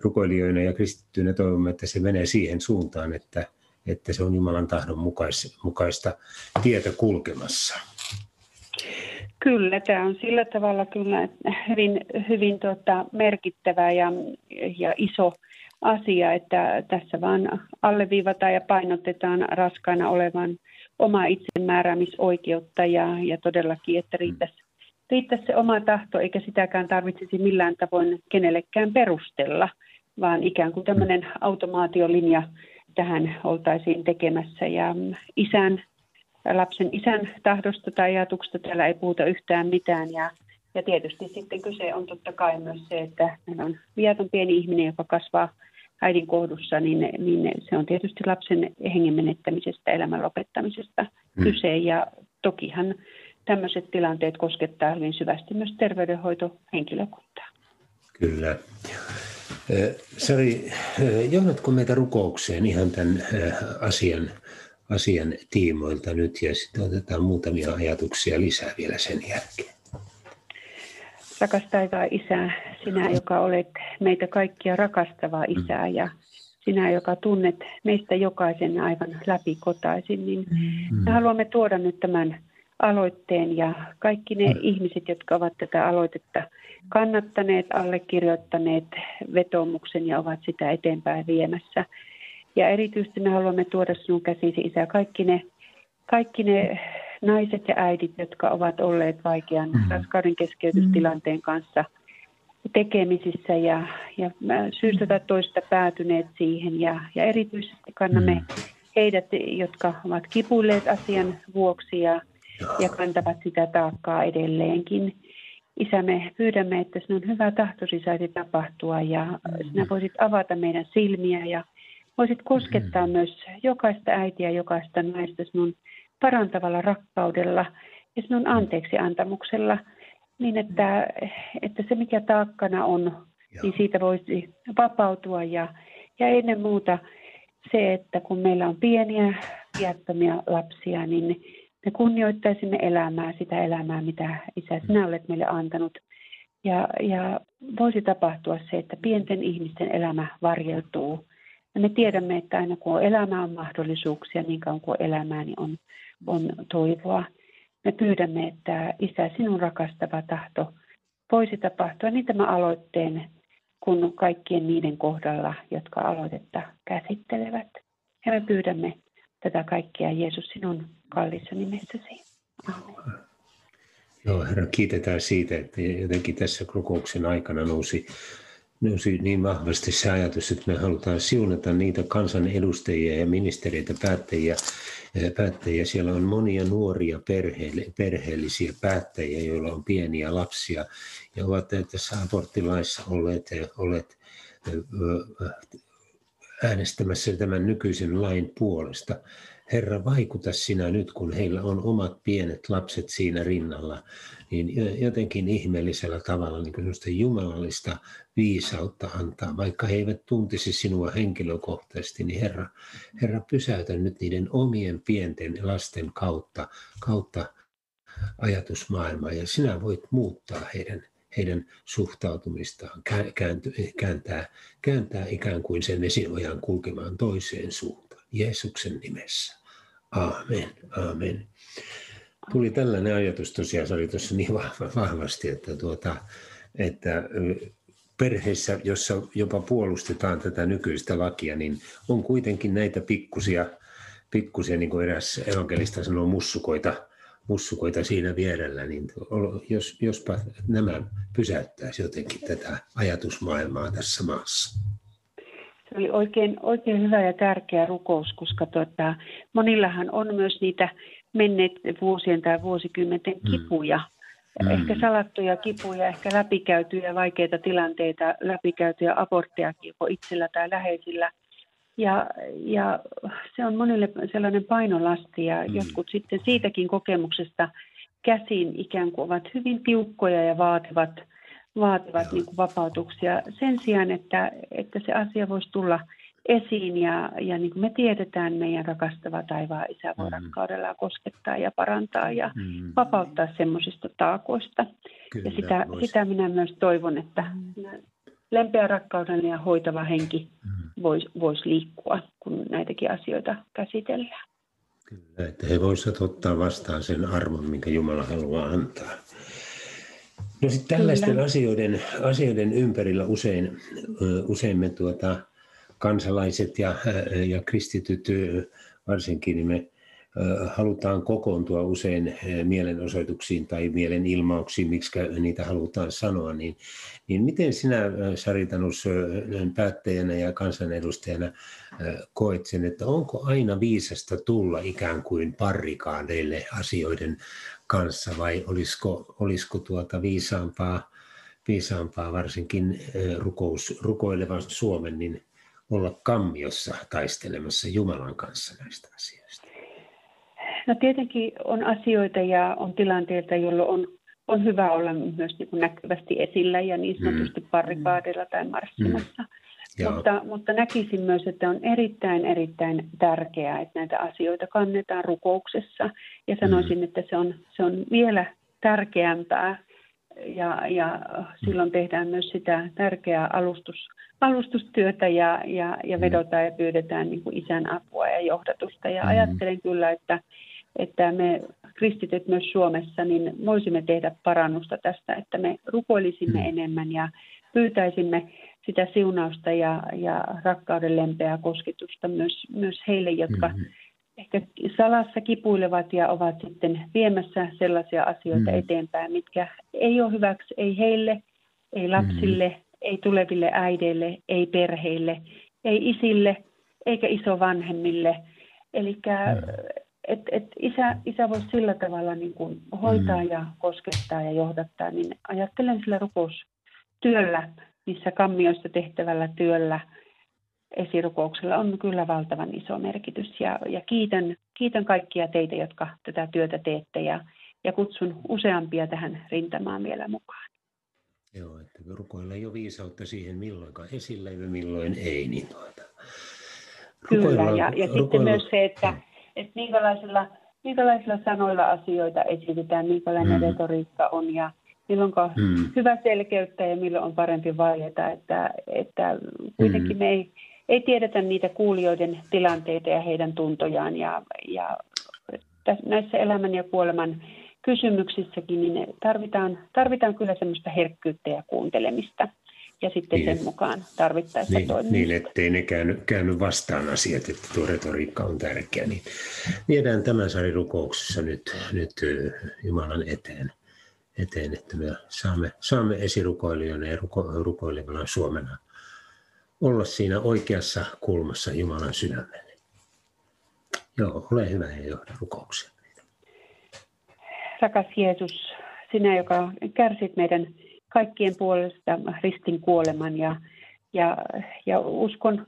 rukoilijoina ja kristittyinä toivomme, että se menee siihen suuntaan, että, että se on Jumalan tahdon mukaista tietä kulkemassa. Kyllä, tämä on sillä tavalla kyllä hyvin, hyvin tota, merkittävä ja, ja iso asia, että tässä vaan alleviivataan ja painotetaan raskaana olevan omaa itsemääräämisoikeutta ja, ja todellakin, että riittäisi, riittäisi se oma tahto, eikä sitäkään tarvitsisi millään tavoin kenellekään perustella, vaan ikään kuin tämmöinen automaatiolinja tähän oltaisiin tekemässä. Ja isän, lapsen isän tahdosta tai ajatuksesta täällä ei puhuta yhtään mitään ja ja tietysti sitten kyse on totta kai myös se, että meillä on viaton pieni ihminen, joka kasvaa äidin kohdussa, niin, niin se on tietysti lapsen hengen menettämisestä, elämän lopettamisesta hmm. kyse. Ja tokihan tämmöiset tilanteet koskettaa hyvin syvästi myös terveydenhoitohenkilökuntaa. Kyllä. Sari, johdatko meitä rukoukseen ihan tämän asian, asian tiimoilta nyt ja sitten otetaan muutamia ajatuksia lisää vielä sen jälkeen. Rakas taivaan Isä, sinä, joka olet meitä kaikkia rakastava mm. Isä ja sinä, joka tunnet meistä jokaisen aivan läpikotaisin, niin mm. me haluamme tuoda nyt tämän aloitteen ja kaikki ne mm. ihmiset, jotka ovat tätä aloitetta kannattaneet, allekirjoittaneet vetomuksen ja ovat sitä eteenpäin viemässä. Ja erityisesti me haluamme tuoda sinun käsisi, Isä, kaikki ne, kaikki ne naiset ja äidit, jotka ovat olleet vaikean mm. raskauden keskeytystilanteen mm. kanssa tekemisissä ja, ja syystä tai toista päätyneet siihen. Ja, ja erityisesti kannamme mm. heidät, jotka ovat kipuilleet asian vuoksi ja, ja kantavat sitä taakkaa edelleenkin. Isä, me pyydämme, että sinun hyvä tahtosi saisi tapahtua ja mm. sinä voisit avata meidän silmiä ja voisit koskettaa mm. myös jokaista äitiä, jokaista naista sinun parantavalla rakkaudella ja sinun anteeksi antamuksella, niin että, että se mikä taakkana on, Joo. niin siitä voisi vapautua ja, ja ennen muuta se, että kun meillä on pieniä viattomia lapsia, niin me kunnioittaisimme elämää, sitä elämää, mitä Isä sinä olet meille antanut. Ja, ja voisi tapahtua se, että pienten ihmisten elämä varjeltuu. Ja me tiedämme, että aina kun on elämää on mahdollisuuksia, niin kauan kuin elämää, niin on on toivoa. Me pyydämme, että Isä, sinun rakastava tahto voisi tapahtua niin tämä aloitteen kuin kaikkien niiden kohdalla, jotka aloitetta käsittelevät. Ja me pyydämme tätä kaikkea Jeesus sinun kallissa nimessäsi. Joo, Herra, kiitetään siitä, että jotenkin tässä kokouksen aikana nousi, nousi niin vahvasti se ajatus, että me halutaan siunata niitä kansanedustajia ja ministeriöitä, päättäjiä, päättäjiä. Siellä on monia nuoria perheellisiä päättäjiä, joilla on pieniä lapsia ja ovat tässä aborttilaissa olleet, olleet äänestämässä tämän nykyisen lain puolesta. Herra, vaikuta sinä nyt, kun heillä on omat pienet lapset siinä rinnalla, niin jotenkin ihmeellisellä tavalla niin jumalallista viisautta antaa, vaikka he eivät tuntisi sinua henkilökohtaisesti, niin Herra, Herra pysäytä nyt niiden omien pienten lasten kautta, kautta ajatusmaailmaa ja sinä voit muuttaa heidän, heidän suhtautumistaan, kääntää, kääntää ikään kuin sen vesinojan kulkemaan toiseen suuntaan. Jeesuksen nimessä. Aamen, aamen. Tuli tällainen ajatus tosiaan, se oli tuossa niin vahvasti, että, tuota, että perheissä, jossa jopa puolustetaan tätä nykyistä lakia, niin on kuitenkin näitä pikkusia, pikkusia niin kuin eräs evankelista sanoo, mussukoita, mussukoita siinä vierellä, niin jos, jospa nämä pysäyttäisi jotenkin tätä ajatusmaailmaa tässä maassa. Se oli oikein, oikein hyvä ja tärkeä rukous, koska tuota, monillahan on myös niitä menneet vuosien tai vuosikymmenten mm. kipuja, mm. ehkä salattuja kipuja, ehkä läpikäytyjä vaikeita tilanteita, läpikäytyjä abortteja joko itsellä tai läheisillä. Ja, ja se on monille sellainen painolasti ja mm. jotkut sitten siitäkin kokemuksesta käsin ikään kuin ovat hyvin tiukkoja ja vaativat, vaativat niin kuin vapautuksia sen sijaan, että, että se asia voisi tulla – esiin ja, ja niin kuin me tiedetään, meidän rakastava taivaan isä voi mm. rakkaudella koskettaa ja parantaa ja mm. vapauttaa semmoisista taakoista. Kyllä, ja sitä, sitä minä myös toivon, että lempeä rakkauden ja hoitava henki mm. voisi vois liikkua, kun näitäkin asioita käsitellään. Kyllä, että he voisivat ottaa vastaan sen arvon, minkä Jumala haluaa antaa. No sitten tällaisten asioiden, asioiden ympärillä usein, usein me tuota, kansalaiset ja, ja kristityt varsinkin, niin me halutaan kokoontua usein mielenosoituksiin tai mielenilmauksiin, miksi niitä halutaan sanoa, niin, niin miten sinä Sari Tanus päättäjänä ja kansanedustajana koet sen, että onko aina viisasta tulla ikään kuin parrikaadeille asioiden kanssa vai olisiko, olisiko tuota viisaampaa, viisaampaa varsinkin rukous, rukoilevan Suomen niin olla kammiossa taistelemassa Jumalan kanssa näistä asioista? No tietenkin on asioita ja on tilanteita, jolloin on, on hyvä olla myös niin kuin näkyvästi esillä ja niin sanotusti mm. parrikaadilla tai marssimassa. Mm. Mutta, mutta näkisin myös, että on erittäin, erittäin tärkeää, että näitä asioita kannetaan rukouksessa. Ja sanoisin, mm. että se on, se on vielä tärkeämpää ja, ja silloin tehdään myös sitä tärkeää alustus, alustustyötä ja, ja, ja mm. vedotaan ja pyydetään niin kuin isän apua ja johdatusta. Ja mm. ajattelen kyllä, että, että me kristityt myös Suomessa, niin voisimme tehdä parannusta tästä, että me rukoilisimme mm. enemmän ja pyytäisimme sitä siunausta ja, ja rakkauden lempeää kosketusta myös, myös heille, jotka mm-hmm. ehkä salassa kipuilevat ja ovat sitten viemässä sellaisia asioita mm-hmm. eteenpäin, mitkä ei ole hyväksi, ei heille, ei lapsille, mm-hmm. ei tuleville äideille, ei perheille, ei isille eikä isovanhemmille. Eli mm-hmm että et isä, isä voisi sillä tavalla niin kuin hoitaa mm. ja koskettaa ja johdattaa, niin ajattelen sillä rukoustyöllä, missä kammioissa tehtävällä työllä esirukouksella on kyllä valtavan iso merkitys. Ja, ja kiitän, kiitän kaikkia teitä, jotka tätä työtä teette ja, ja kutsun useampia tähän rintamaan vielä mukaan. Joo, että rukoilla ei ole viisautta siihen milloinkaan esillä ja milloin ei. Niin tuota. Rukoilla, Kyllä, ja, ja rukoilla, sitten myös se, että, että minkälaisilla, minkälaisilla sanoilla asioita esitetään, minkälainen mm. retoriikka on ja milloin on mm. hyvä selkeyttä ja milloin on parempi vaieta. Että, että kuitenkin mm. me ei, ei tiedetä niitä kuulijoiden tilanteita ja heidän tuntojaan ja, ja tässä, näissä elämän ja kuoleman kysymyksissäkin niin tarvitaan, tarvitaan kyllä semmoista herkkyyttä ja kuuntelemista ja sitten niin, sen mukaan tarvittaessa niin, toimia. Niin, ettei ne käänny, käänny vastaan asiat, että tuo retoriikka on tärkeä. Niin viedään tämän sarin rukouksessa nyt, nyt Jumalan eteen, eteen, että me saamme, saamme esirukoilijoina ja ruko, rukoilevana Suomena olla siinä oikeassa kulmassa Jumalan sydämelle. Joo, ole hyvä ja johda rukouksia. Rakas Jeesus, sinä, joka kärsit meidän kaikkien puolesta ristin kuoleman ja, ja, ja uskon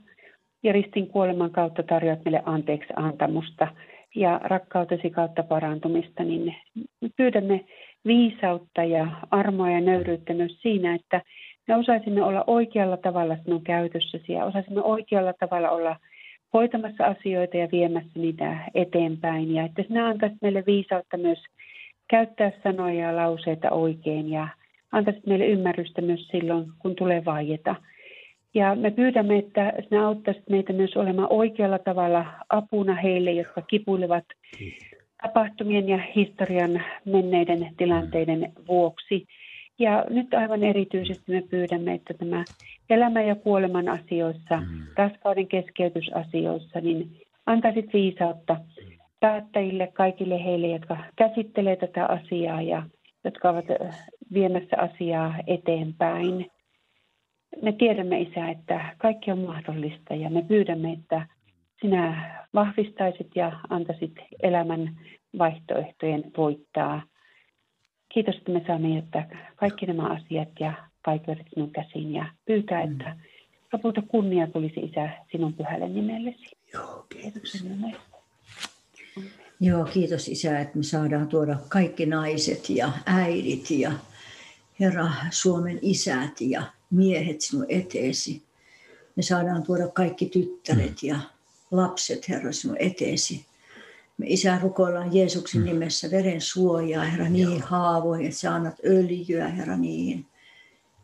ja ristin kuoleman kautta tarjoat meille anteeksi antamusta ja rakkautesi kautta parantumista, niin me pyydämme viisautta ja armoa ja nöyryyttä myös siinä, että me osaisimme olla oikealla tavalla sinun käytössäsi ja osaisimme oikealla tavalla olla hoitamassa asioita ja viemässä niitä eteenpäin. Ja että sinä antaisit meille viisautta myös käyttää sanoja ja lauseita oikein ja antaisit meille ymmärrystä myös silloin, kun tulee vaieta. Ja me pyydämme, että sinä auttaisit meitä myös olemaan oikealla tavalla apuna heille, jotka kipuilevat tapahtumien ja historian menneiden tilanteiden vuoksi. Ja nyt aivan erityisesti me pyydämme, että tämä elämän ja kuoleman asioissa, mm. raskauden keskeytysasioissa, niin antaisit viisautta päättäjille, kaikille heille, jotka käsittelee tätä asiaa ja jotka ovat viemässä asiaa eteenpäin. Me tiedämme, Isä, että kaikki on mahdollista ja me pyydämme, että sinä vahvistaisit ja antaisit elämän vaihtoehtojen voittaa. Kiitos, että me saamme jättää kaikki nämä asiat ja vaikeudet sinun käsiin ja pyytää, mm. että lopulta kunnia tulisi Isä sinun pyhälle nimellesi. Joo, kiitos. Joo, kiitos Isä, että me saadaan tuoda kaikki naiset ja äidit ja Herra Suomen isät ja miehet sinun eteesi. Me saadaan tuoda kaikki tyttäret ja lapset, Herra, sinun eteesi. Me Isä rukoillaan Jeesuksen mm. nimessä veren suojaa, Herra, niihin haavoihin, että sä annat öljyä, Herra, niihin.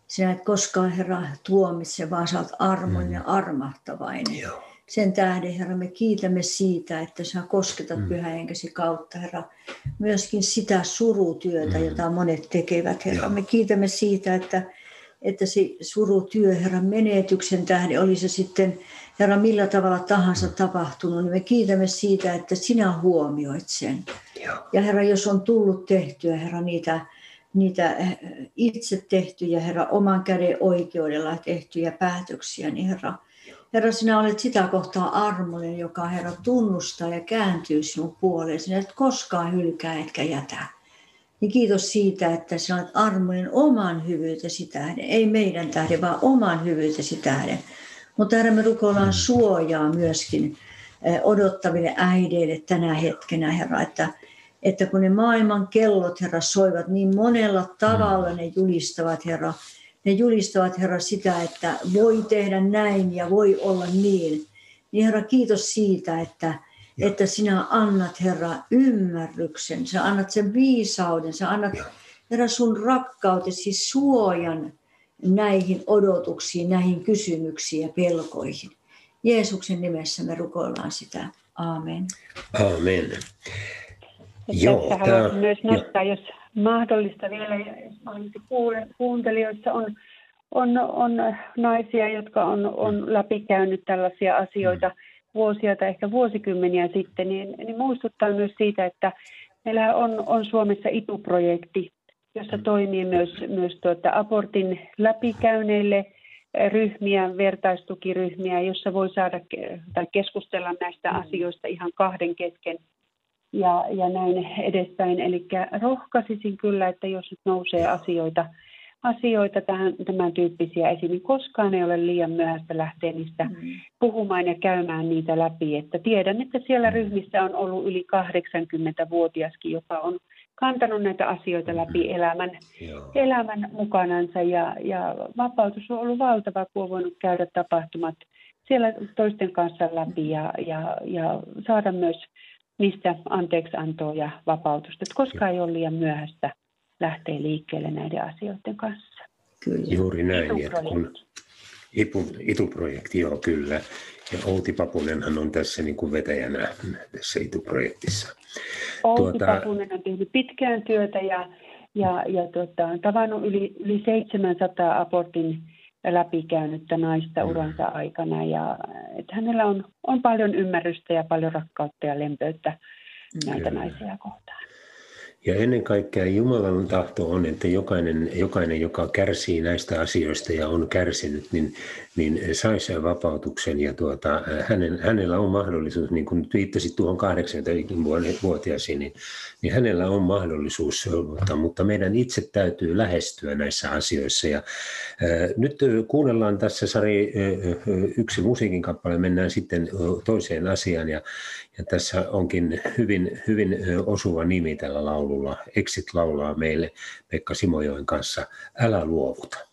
Sinä et koskaan, Herra, tuomitse, vaan sä oot armon ja armahtavainen. Joo. Sen tähden, Herra, me kiitämme siitä, että sä kosketat mm. pyhähenkäsi kautta, Herra, myöskin sitä surutyötä, mm. jota monet tekevät, Herra. Joo. Me kiitämme siitä, että, että se surutyö, Herra, menetyksen tähden, oli se sitten Herra, millä tavalla tahansa tapahtunut, niin me kiitämme siitä, että sinä huomioit sen. Ja Herra, jos on tullut tehtyä, Herra, niitä, niitä eh, itse tehtyjä, Herra, oman käden oikeudella tehtyjä päätöksiä, niin Herra, Herra, sinä olet sitä kohtaa armollinen, joka Herra tunnustaa ja kääntyy sinun puoleen. Sinä et koskaan hylkää etkä jätä. Niin kiitos siitä, että sinä olet armollinen oman hyvyytesi tähden, ei meidän tähden, vaan oman hyvyytesi tähden. Mutta Herra, me rukoillaan suojaa myöskin eh, odottaville äideille tänä hetkenä, Herra, että, että kun ne maailman kellot, Herra, soivat niin monella tavalla, ne julistavat, Herra, ne julistavat, Herra, sitä, että voi tehdä näin ja voi olla niin. Niin Herra, kiitos siitä, että, että sinä annat, Herra, ymmärryksen, sä annat sen viisauden, sä annat, Herra, sun rakkautesi suojan näihin odotuksiin, näihin kysymyksiin ja pelkoihin. Jeesuksen nimessä me rukoillaan sitä. Aamen. Aamen. Joo, Tässä haluaisin tämä, myös nostaa, jo. jos mahdollista vielä, jos mahdollisesti kuuntelijoissa on, on, on naisia, jotka on, on läpikäynyt tällaisia asioita vuosia tai ehkä vuosikymmeniä sitten, niin, niin muistuttaa myös siitä, että meillä on, on Suomessa ITU-projekti, jossa toimii myös, myös tuota abortin läpikäyneille ryhmiä, vertaistukiryhmiä, jossa voi saada tai keskustella näistä asioista ihan kahden kesken ja, ja näin edespäin. Eli rohkaisisin kyllä, että jos nyt nousee asioita, asioita tähän, tämän tyyppisiä esiin, niin koskaan ei ole liian myöhäistä lähteä niistä mm. puhumaan ja käymään niitä läpi. Että tiedän, että siellä ryhmissä on ollut yli 80-vuotiaskin, joka on kantanut näitä asioita läpi elämän, elämän mukanansa ja, ja vapautus on ollut valtava, kun on voinut käydä tapahtumat siellä toisten kanssa läpi ja, ja, ja saada myös niistä anteeksiantoa ja vapautusta. Että koskaan ei ole liian myöhäistä lähteä liikkeelle näiden asioiden kanssa. Kyllä. Juuri näin. Että kun IPU, ITU-projekti, joo kyllä. Ja Outi Papunenhan on tässä niin kuin vetäjänä tässä ITU-projektissa. Outi tuota... Papunen on tehnyt pitkään työtä ja, ja, ja tuota, on tavannut yli, yli 700 abortin läpikäynyttä naista mm. uransa aikana. Ja, että hänellä on, on paljon ymmärrystä ja paljon rakkautta ja lempöyttä näitä Kyllä. naisia kohtaan. Ja ennen kaikkea Jumalan tahto on, että jokainen, jokainen, joka kärsii näistä asioista ja on kärsinyt, niin, niin saisi vapautuksen. Ja tuota, hänen, hänellä on mahdollisuus, niin kuin viittasit tuohon 80-vuotiaisiin, niin, niin hänellä on mahdollisuus, mutta, mutta meidän itse täytyy lähestyä näissä asioissa. Ja, ää, nyt kuunnellaan tässä Sari yksi musiikin kappale, mennään sitten toiseen asiaan. Ja, ja tässä onkin hyvin, hyvin osuva nimi tällä laululla. Exit laulaa meille Pekka Simojoen kanssa Älä luovuta.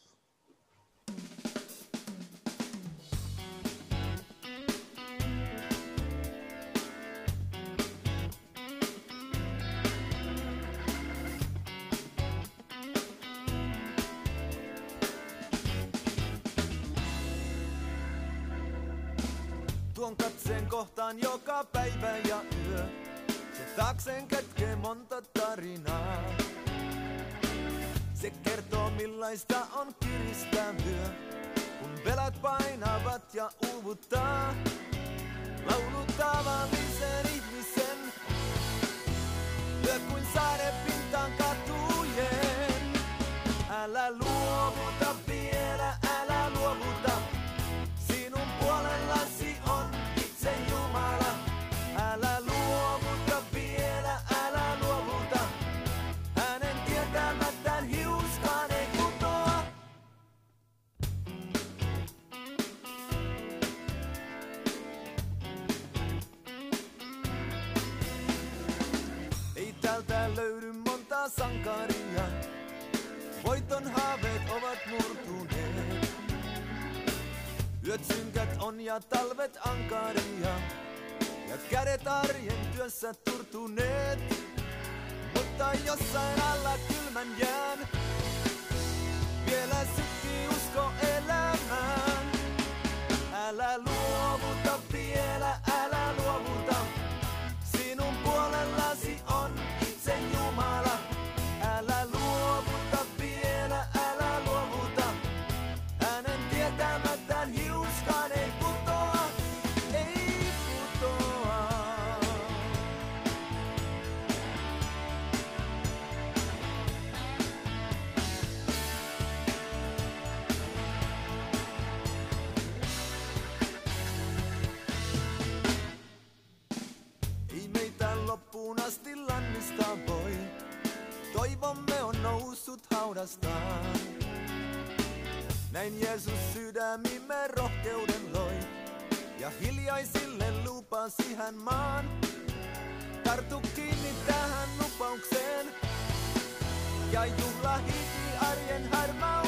Kohtaan joka päivä ja yö. Se taakseen kätkee monta tarinaa. Se kertoo millaista on kiristää myö, kun velat painavat ja uuvuttaa. Laulu tavallisen ihmisen, lyö kuin sade pintaan Yöt synkät on ja talvet ankaria. Ja kädet arjen työssä turtuneet. Mutta jossain alla kylmän jään. Vielä sykkii usko elämään. Haudastaan. Näin Jeesus sydämimme rohkeuden loi. Ja hiljaisille lupasi hän maan. Tartu kiinni tähän lupaukseen. Ja juhla hiki arjen harmauteen.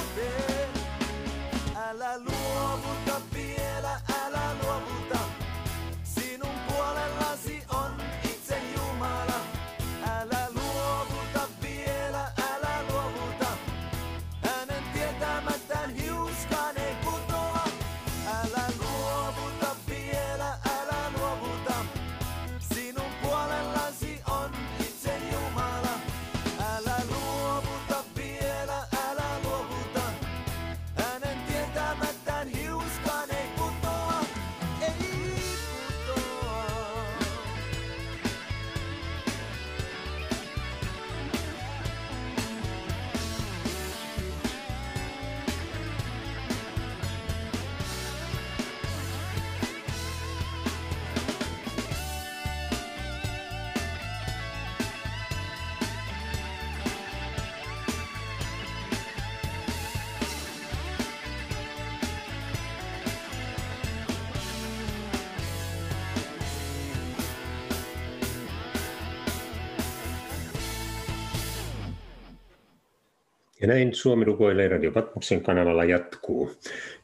Näin Suomi rukoilee Radio Patmoksen kanavalla jatkuu.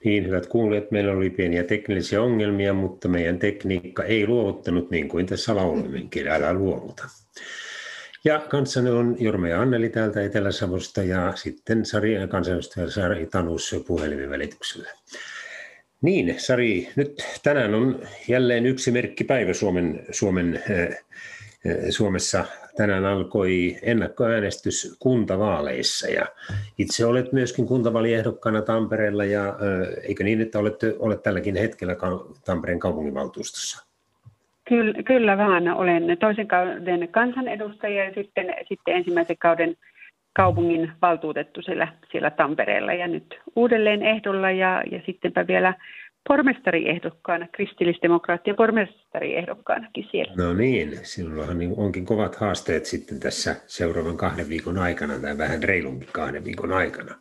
Niin, hyvät kuulijat, meillä oli pieniä teknillisiä ongelmia, mutta meidän tekniikka ei luovuttanut niin kuin tässä laulemmekin, älä luovuta. Ja kanssani on Jorma ja Anneli täältä Etelä-Savosta ja sitten Sari, kansanedustaja Sari Tanus puhelimen välityksellä. Niin, Sari, nyt tänään on jälleen yksi merkkipäivä Suomen, Suomen, äh, Suomessa. Tänään alkoi ennakkoäänestys kuntavaaleissa ja itse olet myöskin kuntavaaliehdokkaana Tampereella ja eikö niin, että olette, olet tälläkin hetkellä Tampereen kaupunginvaltuustossa? Kyllä, kyllä vähän. Olen toisen kauden kansanedustaja ja sitten, sitten ensimmäisen kauden kaupungin valtuutettu siellä, siellä Tampereella ja nyt uudelleen ehdolla ja, ja sittenpä vielä pormestariehdokkaana, kristillisdemokraattien pormestariehdokkaanakin siellä. No niin, sinullahan niin onkin kovat haasteet sitten tässä seuraavan kahden viikon aikana tai vähän reilunkin kahden viikon aikana.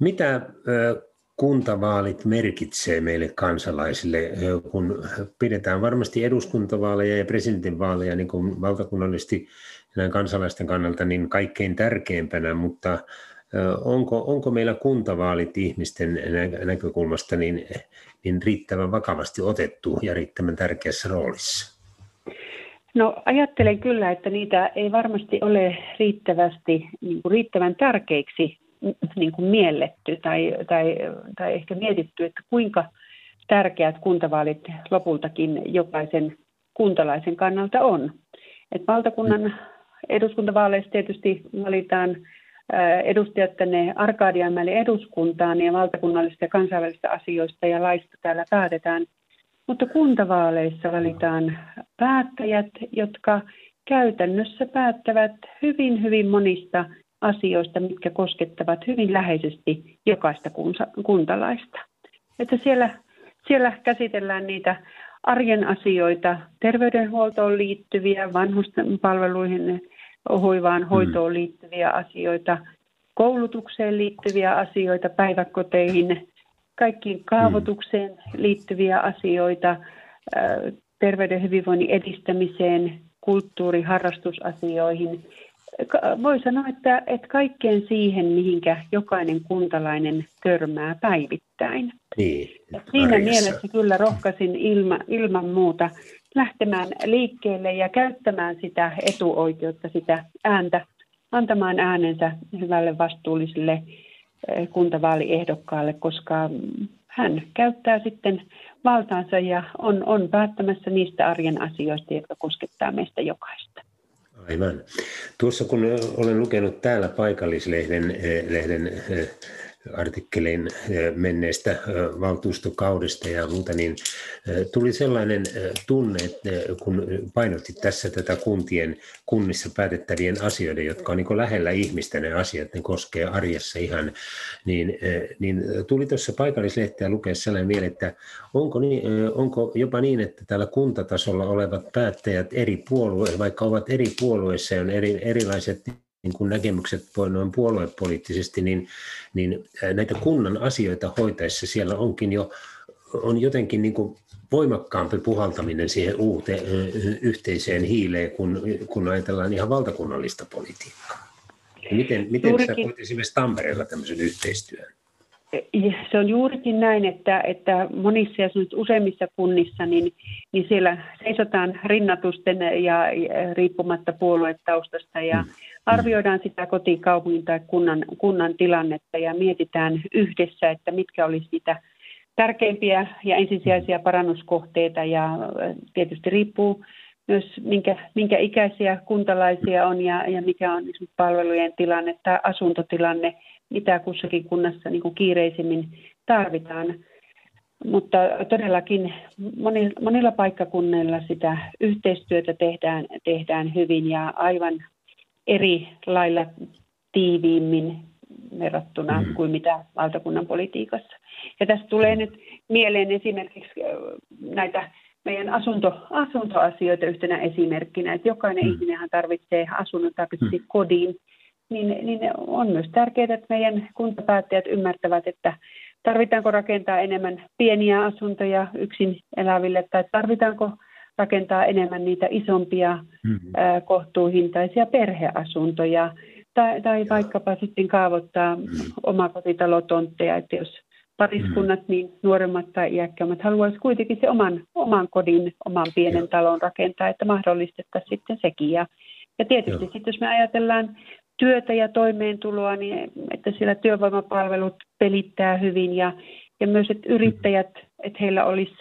Mitä kuntavaalit merkitsee meille kansalaisille, kun pidetään varmasti eduskuntavaaleja ja presidentinvaaleja niin kuin valtakunnallisesti kansalaisten kannalta niin kaikkein tärkeimpänä, mutta onko, onko meillä kuntavaalit ihmisten näkökulmasta niin, niin riittävän vakavasti otettu ja riittävän tärkeässä roolissa? No ajattelen kyllä, että niitä ei varmasti ole riittävästi, niin kuin riittävän tärkeiksi niin kuin mielletty tai, tai, tai ehkä mietitty, että kuinka tärkeät kuntavaalit lopultakin jokaisen kuntalaisen kannalta on. Et valtakunnan eduskuntavaaleissa tietysti valitaan edustajat tänne Arkadianmäelle eduskuntaan ja valtakunnallisista ja kansainvälisistä asioista ja laista täällä päätetään. Mutta kuntavaaleissa valitaan päättäjät, jotka käytännössä päättävät hyvin, hyvin monista asioista, mitkä koskettavat hyvin läheisesti jokaista kuntalaista. Että siellä, siellä käsitellään niitä arjen asioita, terveydenhuoltoon liittyviä, vanhusten palveluihin, hoivaan, hoitoon liittyviä asioita, koulutukseen liittyviä asioita, päiväkoteihin, kaikkiin kaavoitukseen liittyviä asioita, terveyden hyvinvoinnin edistämiseen, kulttuuriharrastusasioihin voi sanoa, että, että kaikkeen siihen, mihinkä jokainen kuntalainen törmää päivittäin. Niin, Siinä mielessä kyllä rohkaisin ilma, ilman muuta lähtemään liikkeelle ja käyttämään sitä etuoikeutta, sitä ääntä, antamaan äänensä hyvälle vastuulliselle eh, kuntavaaliehdokkaalle, koska hän käyttää sitten valtaansa ja on, on päättämässä niistä arjen asioista, jotka koskettaa meistä jokaista. Aivan. Tuossa kun olen lukenut täällä paikallislehden lehden, artikkelin menneestä valtuustokaudesta ja muuta, niin tuli sellainen tunne, että kun painotti tässä tätä kuntien kunnissa päätettävien asioiden, jotka on niin lähellä ihmistä ne asiat, ne koskee arjessa ihan, niin, niin tuli tuossa paikallislehteä lukea sellainen mieli, että onko, niin, onko jopa niin, että täällä kuntatasolla olevat päättäjät eri puolueissa, vaikka ovat eri puolueissa ja on eri, erilaiset niin kuin näkemykset noin puoluepoliittisesti, niin, niin näitä kunnan asioita hoitaessa siellä onkin jo on jotenkin niin kuin voimakkaampi puhaltaminen siihen uuteen yhteiseen hiileen, kun, kun ajatellaan ihan valtakunnallista politiikkaa. Miten, miten sä voit esimerkiksi Tampereella tämmöisen yhteistyön? Se on juurikin näin, että, että monissa ja useimmissa kunnissa, niin, niin siellä seisotaan rinnatusten ja, ja riippumatta puoluetaustasta ja mm. Arvioidaan sitä kotikaupungin tai kunnan, kunnan tilannetta ja mietitään yhdessä, että mitkä olisi niitä tärkeimpiä ja ensisijaisia parannuskohteita ja tietysti riippuu myös minkä, minkä ikäisiä kuntalaisia on ja, ja mikä on palvelujen tilanne tai asuntotilanne – mitä kussakin kunnassa niin kuin kiireisimmin tarvitaan. Mutta todellakin monilla paikkakunnilla sitä yhteistyötä tehdään, tehdään hyvin ja aivan eri lailla tiiviimmin verrattuna mm. kuin mitä valtakunnan politiikassa. Ja tässä tulee nyt mieleen esimerkiksi näitä meidän asunto, asuntoasioita yhtenä esimerkkinä, että jokainen mm. ihminen tarvitsee asunnon, tarvitsee mm. kodin, niin, niin on myös tärkeää, että meidän kuntapäättäjät ymmärtävät, että tarvitaanko rakentaa enemmän pieniä asuntoja yksin eläville tai tarvitaanko rakentaa enemmän niitä isompia mm-hmm. ää, kohtuuhintaisia perheasuntoja tai, tai vaikkapa sitten kaavoittaa mm-hmm. omakotitalotontteja, että jos pariskunnat, mm-hmm. niin nuoremmat tai iäkkämmät haluaisivat kuitenkin se oman, oman kodin, oman pienen talon rakentaa, että mahdollistettaisiin sitten sekin. Ja, ja tietysti sitten jos me ajatellaan työtä ja toimeentuloa, niin että siellä työvoimapalvelut pelittää hyvin ja, ja myös, että yrittäjät, että heillä olisi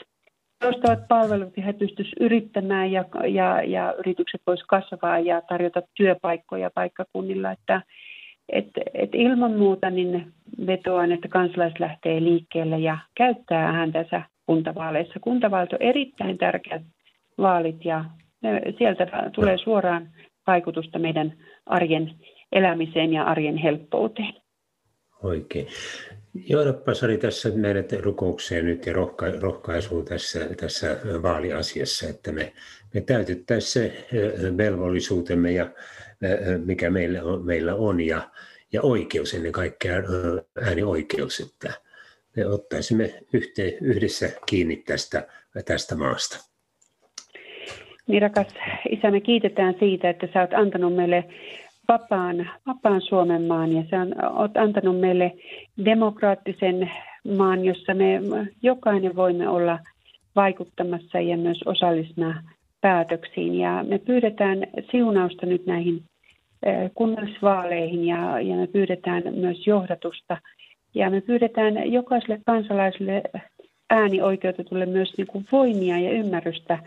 joustavat palvelut ja he pystyisivät yrittämään ja, ja, ja yritykset voisivat kasvaa ja tarjota työpaikkoja paikkakunnilla. Että, et, et ilman muuta niin vetoan, että kansalaiset lähtee liikkeelle ja käyttää ääntänsä kuntavaaleissa. Kuntavaalit on erittäin tärkeät vaalit ja sieltä tulee suoraan vaikutusta meidän arjen elämiseen ja arjen helppouteen. Oikein. Johdappa Sari tässä meidät rukoukseen nyt ja rohka, rohkaisuun tässä, tässä vaaliasiassa, että me, me täytettäisiin se velvollisuutemme ja mikä meillä on, meillä on ja, ja oikeus ennen kaikkea äänioikeus, että me ottaisimme yhteen, yhdessä kiinni tästä, tästä maasta. Niin rakas isä, me kiitetään siitä, että sä oot antanut meille vapaan, vapaan Suomen maan ja se on, antanut meille demokraattisen maan, jossa me jokainen voimme olla vaikuttamassa ja myös osallisena päätöksiin. Ja me pyydetään siunausta nyt näihin kunnallisvaaleihin ja, ja me pyydetään myös johdatusta. Ja me pyydetään jokaiselle kansalaiselle äänioikeutetulle myös niin kuin voimia ja ymmärrystä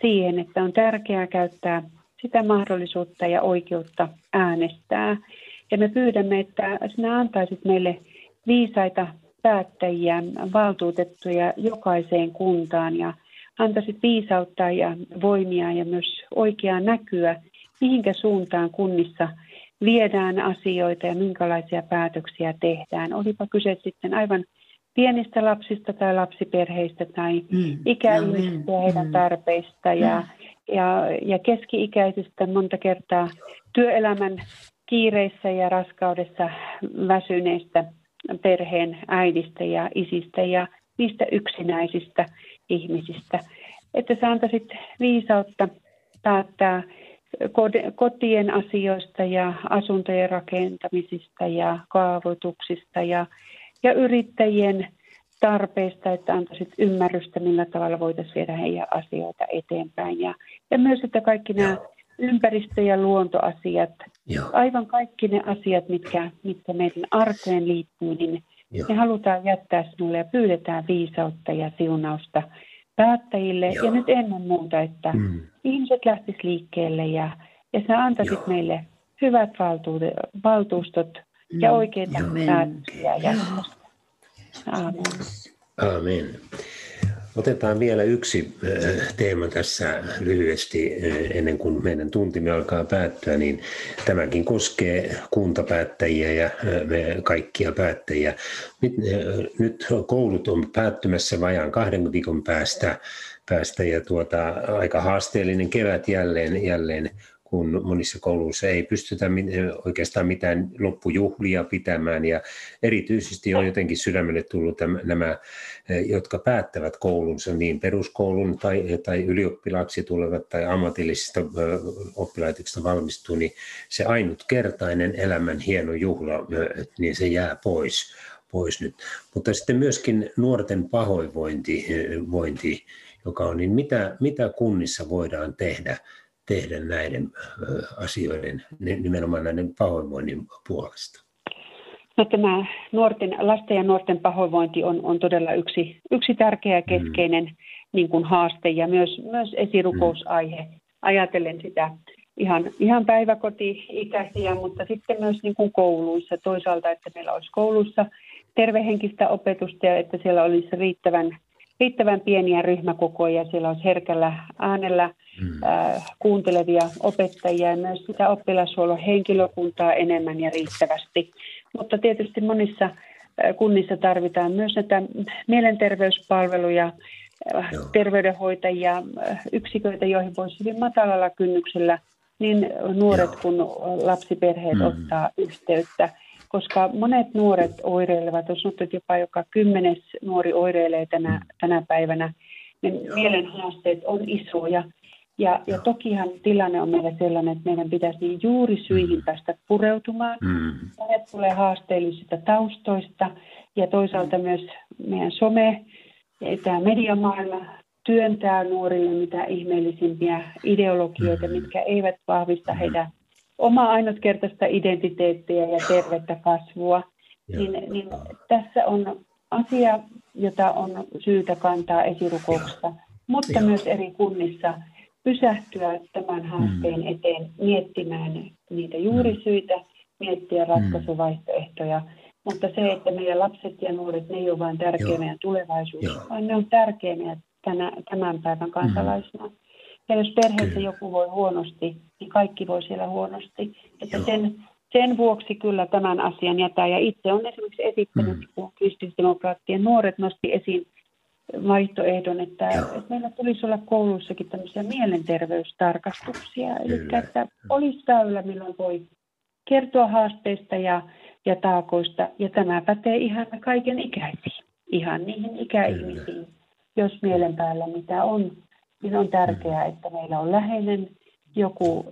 siihen, että on tärkeää käyttää sitä mahdollisuutta ja oikeutta äänestää. Ja me pyydämme, että sinä antaisit meille viisaita päättäjiä, valtuutettuja jokaiseen kuntaan ja antaisit viisautta ja voimia ja myös oikeaa näkyä, mihinkä suuntaan kunnissa viedään asioita ja minkälaisia päätöksiä tehdään. Olipa kyse sitten aivan pienistä lapsista tai lapsiperheistä tai mm. ikäihmisistä ja heidän mm. tarpeista ja mm ja, ja keski-ikäisistä monta kertaa työelämän kiireissä ja raskaudessa väsyneistä perheen äidistä ja isistä ja niistä yksinäisistä ihmisistä. Että sä antaisit viisautta päättää kotien asioista ja asuntojen rakentamisista ja kaavoituksista ja, ja yrittäjien tarpeista, että antaisit ymmärrystä, millä tavalla voitaisiin viedä heidän asioita eteenpäin. Ja, ja myös, että kaikki Joo. nämä ympäristö- ja luontoasiat, Joo. aivan kaikki ne asiat, mitkä, mitkä meidän arkeen liittyy, niin Joo. ne halutaan jättää sinulle ja pyydetään viisautta ja siunausta päättäjille. Joo. Ja nyt ennen muuta, että mm. ihmiset lähtisivät liikkeelle ja, ja sä antaisit Joo. meille hyvät valtuustot ja oikeita Amen. päätöksiä. Aamen. Amen. Otetaan vielä yksi äh, teema tässä lyhyesti äh, ennen kuin meidän tuntimme alkaa päättyä, niin tämäkin koskee kuntapäättäjiä ja äh, me kaikkia päättäjiä. Nyt koulut on päättymässä vajaan kahden viikon päästä, päästä ja tuota, aika haasteellinen kevät jälleen, jälleen kun monissa kouluissa ei pystytä oikeastaan mitään loppujuhlia pitämään ja erityisesti on jotenkin sydämelle tullut nämä, eh, jotka päättävät koulunsa, niin peruskoulun tai, tai ylioppilaaksi tulevat tai ammatillisista eh, oppilaitoksista valmistuu, niin se ainutkertainen elämän hieno juhla, eh, niin se jää pois, pois nyt. Mutta sitten myöskin nuorten pahoinvointi, vointi, joka on, niin mitä, mitä kunnissa voidaan tehdä tehdä näiden asioiden, nimenomaan näiden pahoinvoinnin puolesta? No, tämä nuorten, lasten ja nuorten pahoinvointi on, on todella yksi, yksi tärkeä ja mm. keskeinen mm. niin kuin haaste ja myös, myös esirukousaihe. Mm. Ajatellen sitä ihan, ihan päiväkoti-ikäisiä, mutta sitten myös niin kuin kouluissa. Toisaalta, että meillä olisi kouluissa tervehenkistä opetusta ja että siellä olisi riittävän, riittävän pieniä ryhmäkokoja, siellä olisi herkällä äänellä – mm. äh, kuuntelevia opettajia ja myös sitä oppilashuollon henkilökuntaa enemmän ja riittävästi. Mutta tietysti monissa äh, kunnissa tarvitaan myös näitä mielenterveyspalveluja, äh, terveydenhoitajia, äh, yksiköitä, joihin voisi hyvin matalalla kynnyksellä niin nuoret Joo. kuin lapsiperheet mm. ottaa yhteyttä koska monet nuoret oireilevat, on sanottu, että jopa joka kymmenes nuori oireilee tänä, mm. tänä päivänä, niin mielenhaasteet on isoja. Ja, ja tokihan tilanne on meillä sellainen, että meidän pitäisi niin juuri syihin mm. päästä pureutumaan. Mm. Monet tulee haasteellisista taustoista ja toisaalta myös meidän some, tämä mediamaailma työntää nuorille mitä ihmeellisimpiä ideologioita, mm. mitkä eivät vahvista mm. heidän omaa ainutkertaista identiteettiä ja tervettä kasvua. Niin, niin tässä on asia, jota on syytä kantaa esirukouksesta, mutta Joo. myös eri kunnissa – pysähtyä tämän haasteen mm. eteen miettimään niitä juurisyitä, miettiä mm. ratkaisuvaihtoehtoja. Mutta se, että meidän lapset ja nuoret, ne ei ole vain tärkeä Joo. meidän tulevaisuus, Joo. vaan ne on tärkeä meidän tänä, tämän päivän kansalaisina. Mm. Ja jos perheessä kyllä. joku voi huonosti, niin kaikki voi siellä huonosti. Että sen, sen vuoksi kyllä tämän asian jätää. Ja itse olen esimerkiksi esittänyt, mm. kun kristillisdemokraattien nuoret nosti esiin vaihtoehdon, että, että meillä tulisi olla kouluissakin tämmöisiä mielenterveystarkastuksia. Eli että olisi väylä, milloin voi kertoa haasteista ja, ja taakoista. Ja tämä pätee ihan kaiken ikäisiin, ihan niihin ikäihmisiin. Jos mielen päällä mitä on, niin on tärkeää, että meillä on läheinen joku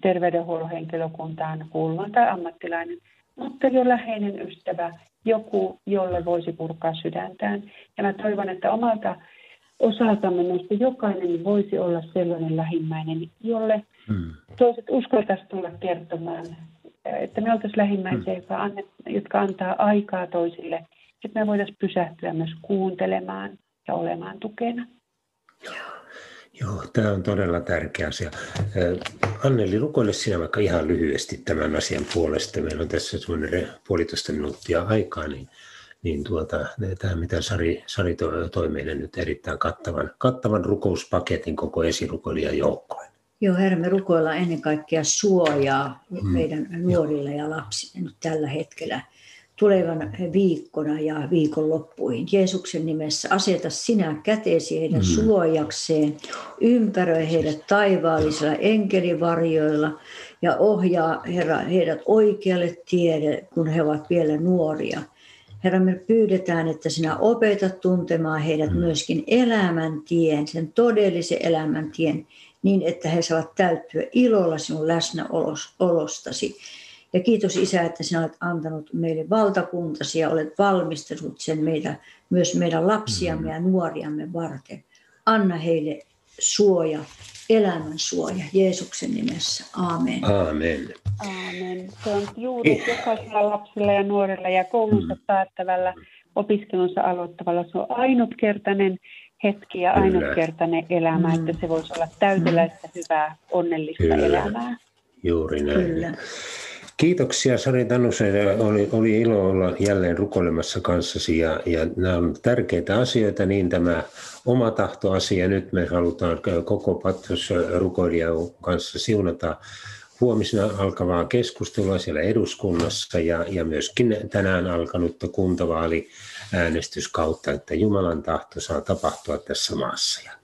terveydenhuollon henkilökuntaan kuuluva tai ammattilainen, mutta jo läheinen ystävä, joku, jolle voisi purkaa sydäntään. Ja mä toivon, että omalta osaltamme meistä jokainen voisi olla sellainen lähimmäinen, jolle hmm. toiset uskaltaisi tulla kertomaan, että me oltaisiin lähimmäisiä, hmm. jotka, annet, jotka antaa aikaa toisille, että me voitaisiin pysähtyä myös kuuntelemaan ja olemaan tukena. Joo. Joo, tämä on todella tärkeä asia. Anneli, rukoile sinä vaikka ihan lyhyesti tämän asian puolesta. Meillä on tässä semmoinen puolitoista minuuttia aikaa, niin, niin tuota, tämä mitä Sari, Sari toi meille nyt erittäin kattavan, kattavan rukouspaketin koko esirukoilijan joukkoon. Joo, Herra, me rukoillaan ennen kaikkea suojaa mm. meidän nuorille ja lapsille nyt tällä hetkellä tulevan viikkona ja viikonloppuihin. Jeesuksen nimessä aseta sinä käteesi heidän mm. suojakseen, ympäröi heidät taivaallisilla enkelivarjoilla ja ohjaa Herra heidät oikealle tielle, kun he ovat vielä nuoria. Herra, me pyydetään, että sinä opetat tuntemaan heidät mm. myöskin elämäntien, sen todellisen elämäntien, niin että he saavat täyttyä ilolla sinun läsnäolostasi. Ja kiitos Isä, että sinä olet antanut meille valtakuntasi ja olet valmistellut sen meitä, myös meidän lapsiamme ja nuoriamme varten. Anna heille suoja, elämän suoja Jeesuksen nimessä. Aamen. Aamen. Aamen. Se on juuri jokaisella lapsella ja nuorella ja koulunsa mm. päättävällä opiskelunsa aloittavalla. Se on ainutkertainen hetki ja ainutkertainen elämä, mm. että se voisi olla täyteläistä, hyvää, onnellista Kyllä. elämää. Juuri näin. Kyllä. Kiitoksia Sari Tannusen. Oli, oli ilo olla jälleen rukoilemassa kanssasi ja, ja nämä on tärkeitä asioita, niin tämä oma tahtoasia. Nyt me halutaan koko Patros rukoilijan kanssa siunata huomisena alkavaa keskustelua siellä eduskunnassa ja, ja myöskin tänään alkanutta kuntavaali äänestyskautta, että Jumalan tahto saa tapahtua tässä maassa. Ja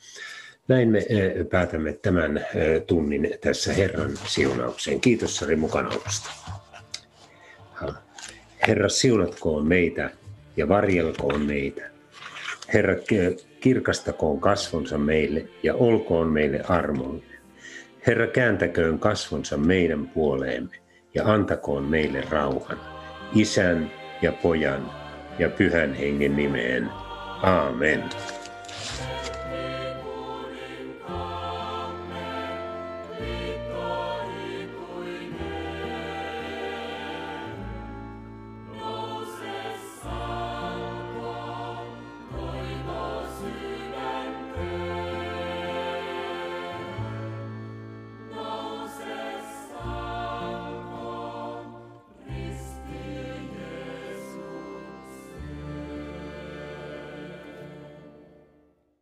näin me eh, päätämme tämän eh, tunnin tässä Herran siunaukseen. Kiitos Sari mukanaolosta. Herra siunatkoon meitä ja varjelkoon meitä. Herra kirkastakoon kasvonsa meille ja olkoon meille armollinen. Herra kääntäköön kasvonsa meidän puoleemme ja antakoon meille rauhan. Isän ja pojan ja pyhän hengen nimeen. Aamen.